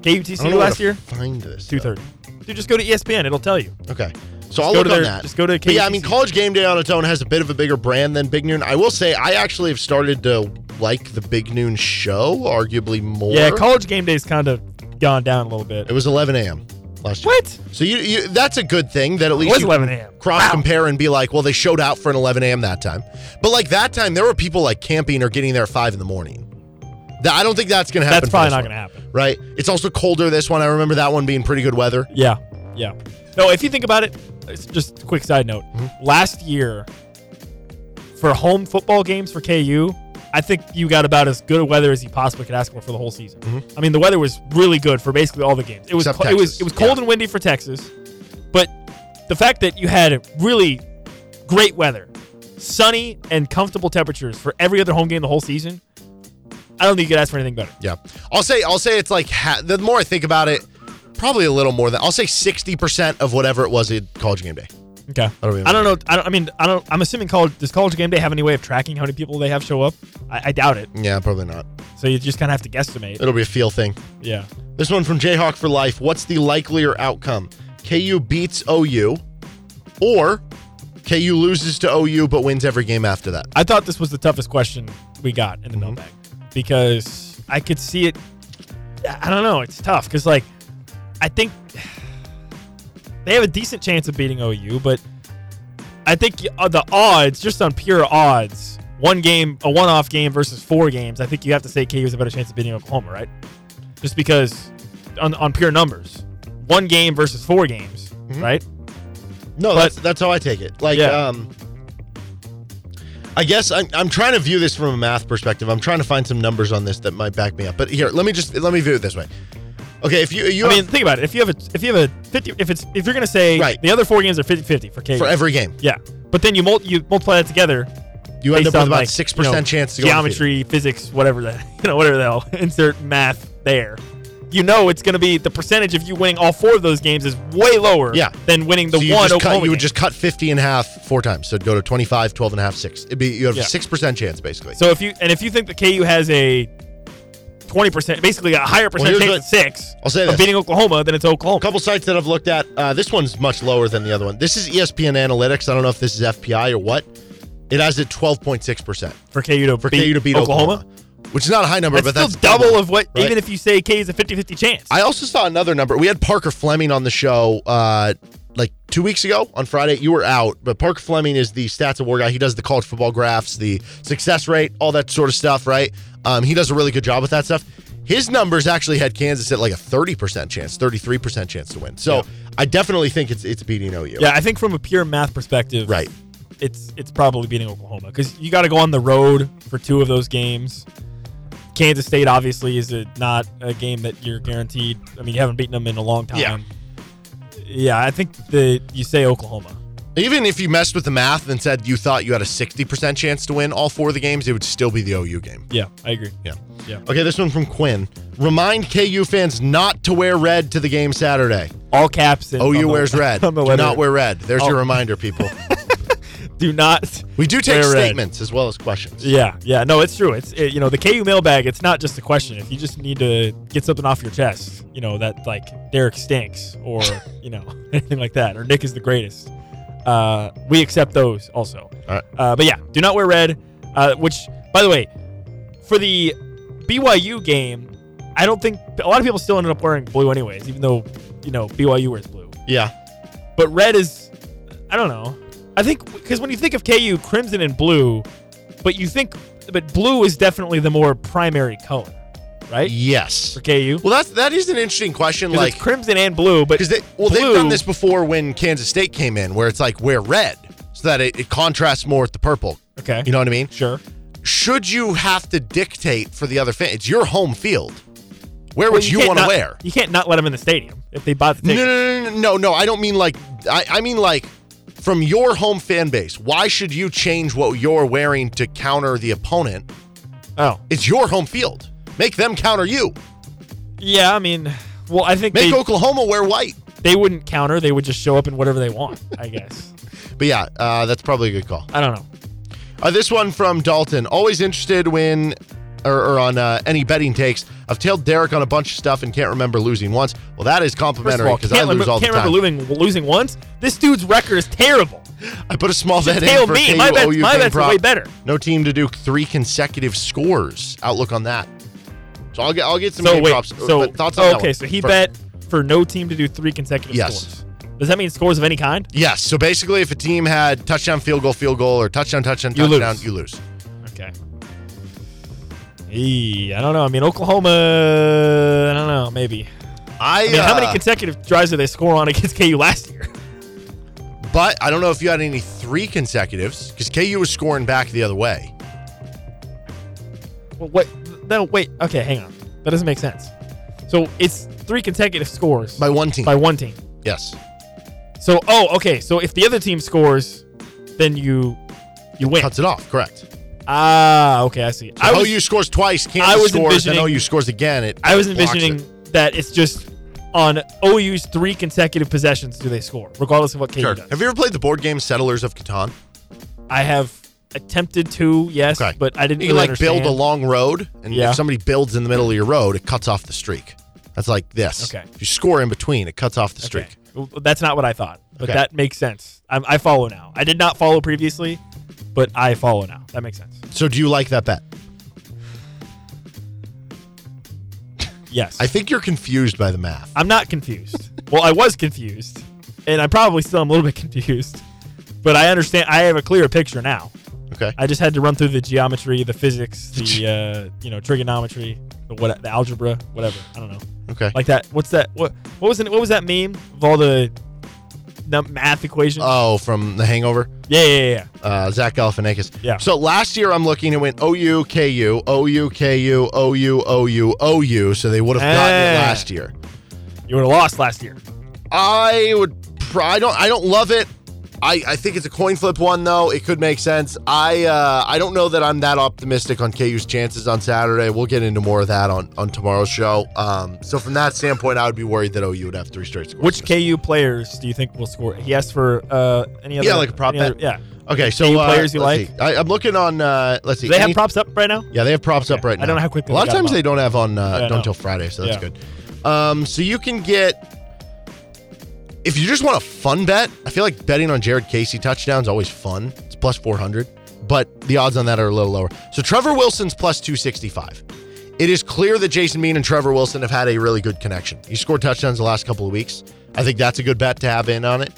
KUTC I don't TCU know where last year, Find this. 2:30. Dude, just go to ESPN. It'll tell you. Okay. So I'll go look to on their- that. just go to But yeah, I mean, college game day on its own has a bit of a bigger brand than Big Noon. I will say, I actually have started to like the Big Noon show, arguably more. Yeah, college game day's kind of gone down a little bit. It was 11 a.m. last year. What? So you, you that's a good thing that at least was you 11 a.m. cross compare and be like, well, they showed out for an 11 a.m. that time. But like that time, there were people like camping or getting there at five in the morning. That, I don't think that's going to happen. That's probably not going to happen. Right? It's also colder this one. I remember that one being pretty good weather. Yeah, yeah. No, if you think about it, it's just a quick side note. Mm-hmm. Last year, for home football games for KU, I think you got about as good a weather as you possibly could ask for for the whole season. I mean, the weather was really good for basically all the games. It was Mm-hmm. Co- it was it was cold Yeah. and windy for Texas, but the fact that you had really great weather, sunny and comfortable temperatures for every other home game the whole season, I don't think you could ask for anything better. Yeah, I'll say I'll say it's like ha- the more I think about it, probably a little more than I'll say sixty percent of whatever it was at college game day. Okay. I don't I don't know. I don't. I mean, I don't. I'm assuming college. Does college game day have any way of tracking how many people they have show up? I, I doubt it. Yeah, probably not. So you just kind of have to guesstimate. It'll be a feel thing. Yeah. This one from Jayhawk for life. What's the likelier outcome? KU beats OU, or KU loses to OU but wins every game after that. I thought this was the toughest question we got in the Mm-hmm. mailbag because I could see it. I don't know. It's tough because like I think they have a decent chance of beating OU, but I think uh, the odds, just on pure odds, one game, a one-off game versus four games, I think you have to say KU has a better chance of beating Oklahoma, right? Just because on, on pure numbers, one game versus four games, Mm-hmm. right? No, But- that's that's how I take it. Like, Yeah. um, I guess I'm, I'm trying to view this from a math perspective. I'm trying to find some numbers on this that might back me up. But here, let me just let me view it this way. Okay, if you you I mean, think about it. If you have a if you have a 50 if it's if you're going to say Right. the other four games are 50-50 for KU. for every game, Yeah. But then you mul- you multiply that together you end based up with on about like, six you percent know, chance to go undefeated. geometry, physics, whatever that, you know whatever the hell insert math there. You know it's going to be the percentage of you winning all four of those games is way lower Yeah. than winning the so one Oklahoma cut, you would just cut 50 in half four times. So it'd go to 25, 12 and a half, 6. It'd be you have a Yeah. 6% chance basically. So if you and if you think the KU has a 20% basically a higher percentage here's chance what- 6 I'll say of beating Oklahoma then it's Oklahoma. a couple sites that I've looked at. Uh, this one's much lower than the other one. This is ESPN Analytics. I don't know if this is FPI or what. It has it 12.6% for KU to for beat, KU to beat Oklahoma. Oklahoma. Which is not a high number, That's but that's double of what, right? even if you say K is a 50 50 chance. I also saw another number. We had Parker Fleming on the show uh, like two weeks ago on Friday. You were out, but Parker Fleming is the stats award guy. He does the college football graphs, the success rate, all that sort of stuff, right? Um, he does a really good job with that stuff. His numbers actually had Kansas at like a 30% chance, 33% chance to win. So Yeah. I definitely think it's it's beating OU. yeah, I think from a pure math perspective, Right. it's it's probably beating Oklahoma because you got to go on the road for two of those games. Kansas State obviously is a, not a game that you're guaranteed. I mean, you haven't beaten them in a long time. Yeah. Yeah, I think that you say Oklahoma. Even if you messed with the math and said you thought you had a 60% chance to win all four of the games, it would still be the OU game. Yeah, I agree. Yeah. Yeah. Okay, this one from Quinn. Remind KU fans not to wear red to the game Saturday. All caps. And OU the- wears red. Do not wear red. There's your Oh. reminder, people. Do not. We do take Wear red. statements as well as questions. Yeah, yeah, no, it's true. It's it, you know the KU mailbag. It's not just a question. If you just need to get something off your chest, you know that like Derek stinks or you know anything like that, or Nick is the greatest. Uh, we accept those also. All right. Uh, but yeah, do not wear red. Uh, which, by the way, for the BYU game, I don't think a lot of people still ended up wearing blue anyways, even though you know BYU wears blue. Yeah. But red is, I don't know. I think because when you think of KU, crimson and blue, but you think, but blue is definitely the more primary color, right? Yes. For KU, Well, that's that is an interesting question. Like it's crimson and blue, but because they well they've done this before when Kansas State came in, where it's like wear red so that it, it contrasts more with the purple. Okay, You know what I mean? sure. Should you have to dictate for the other fan? It's your home field. Wear Well, what you, can't want to wear. You can't not let them in the stadium if they bought the No, ticket. no, no, no, no, no. I don't mean like. I, I mean like from your home fan base. Why should you change what you're wearing to counter the opponent? Oh, It's your home field. Make them counter you. yeah. I mean, well, I think Make they, Oklahoma wear white. they wouldn't counter. They would just show up in whatever they want. I guess. But yeah, uh, that's probably a good call. I don't know. Uh, this one from Dalton. Always interested when or, or on uh, any betting takes. I've tailed Derek on a bunch of stuff and can't remember losing once. Well, that is complimentary because I lose remember, all the time. I can't time. remember losing losing once. This dude's record is terrible. I put a small bet in tail for me. KU My bets- OU my bets prop. way better. No team to do three consecutive scores. Outlook on that. So I'll get I'll get some So game wait, props. so but thoughts on that okay, one so he first. bet for no team to do three consecutive Yes. scores. Does that mean scores of any kind? Yes. So basically, if a team had touchdown, field goal, field goal, or touchdown, touchdown, You touchdown, lose. you lose. Eee, I don't know. I mean, Oklahoma. I don't know. Maybe. I, I mean, how many uh, consecutive drives did they score on against KU last year? But I don't know if you had any three consecutives because KU was scoring back the other way. Well, what? No, wait. Okay, hang on. That doesn't make sense. So it's three consecutive scores By one team. by one team. yes. So oh, okay. So if the other team scores, then you you win. Cuts it off. Correct. Ah, okay. I see. I was OU scores twice, Kansas I was scores, then envisioning- OU scores again. It I was blocks envisioning it. that it's just on OU's three consecutive possessions do they score, regardless of what KU Sure. does. Have you ever played the board game Settlers of Catan? I have attempted to, yes, Okay. but I didn't You can really like build a understand. long road, and Yeah. if somebody builds in the middle of your road, it cuts off the streak. That's like this. Okay. If you score in between, it cuts off the Okay. streak. Well, That's not what I thought, but Okay. that makes sense. I'm, I follow now. I did not follow previously, but I follow now. That makes sense. So do you like that bet? Yes. I think you're confused by the math. I'm not confused. well, I was confused, and I probably still am a little bit confused, but I understand. I have a clearer picture now. Okay. I just had to run through the geometry, the physics, the uh, you know trigonometry, the what, the algebra, whatever. I don't know, Okay. like that. What's that? What what was it? What was that meme of all the math equation. Oh, from The Hangover, yeah, yeah, yeah, uh, Zach Galifianakis. Yeah. So last year I'm looking, it went OU, KU, OU, KU, OU, OU, OU. So they would have gotten it Ah. last year. You would have lost last year. I would. Pr- I don't. I don't love it. I, I think it's a coin flip one though. It could make sense. I uh, I don't know that I'm that optimistic on KU's chances on Saturday. We'll get into more of that on on tomorrow's show. Um, so from that standpoint, I would be worried that OU would have three straight scores. Which KU players do you think will score? He asked for uh, any other. Yeah, like a prop bet. other- yeah. Okay, so KU uh, players you like? see. I, I'm looking on. Uh, let's see. Do they have props up right now? Yeah, they have props up right now. I don't know how quickly A lot of times they don't have on uh, Yeah, don't Friday, so that's Yeah. good. Um, so you can get if you just want a fun bet. I feel like betting on Jared Casey touchdowns always fun. It's plus four hundred, but the odds on that are a little lower. So Trevor Wilson's plus 265. It is clear that Jason Bean and Trevor Wilson have had a really good connection. He scored touchdowns the last couple of weeks. I think that's a good bet to have in on it.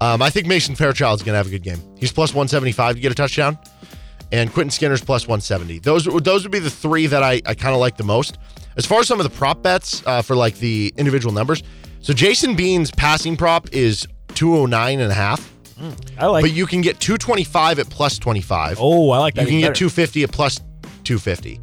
Um, I think Mason Fairchild's going to have a good game. He's plus 175 to get a touchdown, and Quentin Skinner's plus 170. Those those would be the three that I, I kind of like the most. As far as some of the prop bets uh, for like the individual numbers, so Jason Bean's passing prop is 209 and a half. I like. But you can get 225 at plus 25. oh, I like that. you can even get better. 250 at plus 250.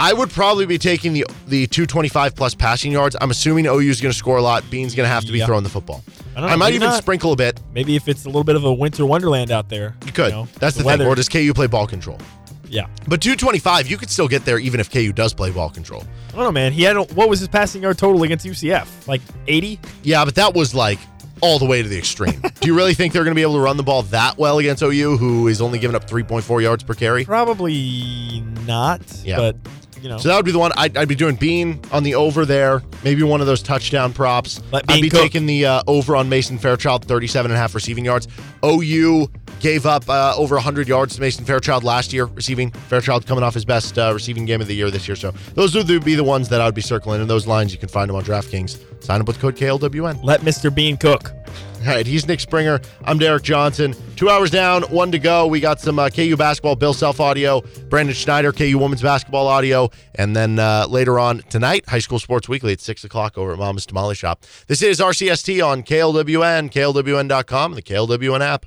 I would probably be taking the the 225 plus passing yards. I'm assuming OU is going to score a lot. Bean's going to have to be Yeah. throwing the football. I don't know, I might maybe even not. sprinkle a bit. Maybe if it's a little bit of a winter wonderland out there. You could. know, That's the, weather. thing. Or does KU play ball control? Yeah. But 225, you could still get there even if KU does play ball control. I don't know, man. He had a, what was his passing yard total against UCF? Like 80? Yeah, but that was like all the way to the extreme. Do you really think they're going to be able to run the ball that well against OU, who is only giving up 3.4 yards per carry? Probably not. Yeah. But you know, So that would be the one I'd, I'd be doing. Bean on the over there, maybe one of those touchdown props. I'd be cook. taking the uh, over on Mason Fairchild, 37 and a half receiving yards. OU gave up uh, over 100 yards to Mason Fairchild last year receiving. Fairchild coming off his best uh, receiving game of the year this year. So those would be the ones that I would be circling. And those lines, you can find them on DraftKings. Sign up with code KLWN. let Mr. Bean cook. All right, he's Nick Springer. I'm Derek Johnson. Two hours down, one to go. We got some uh, KU basketball, Bill Self audio, Brandon Schneider, KU women's basketball audio, and then uh, later on tonight, High School Sports Weekly at 6 o'clock over at Mama's Tamale Shop. This is RCST on KLWN, KLWN.com, and the KLWN app.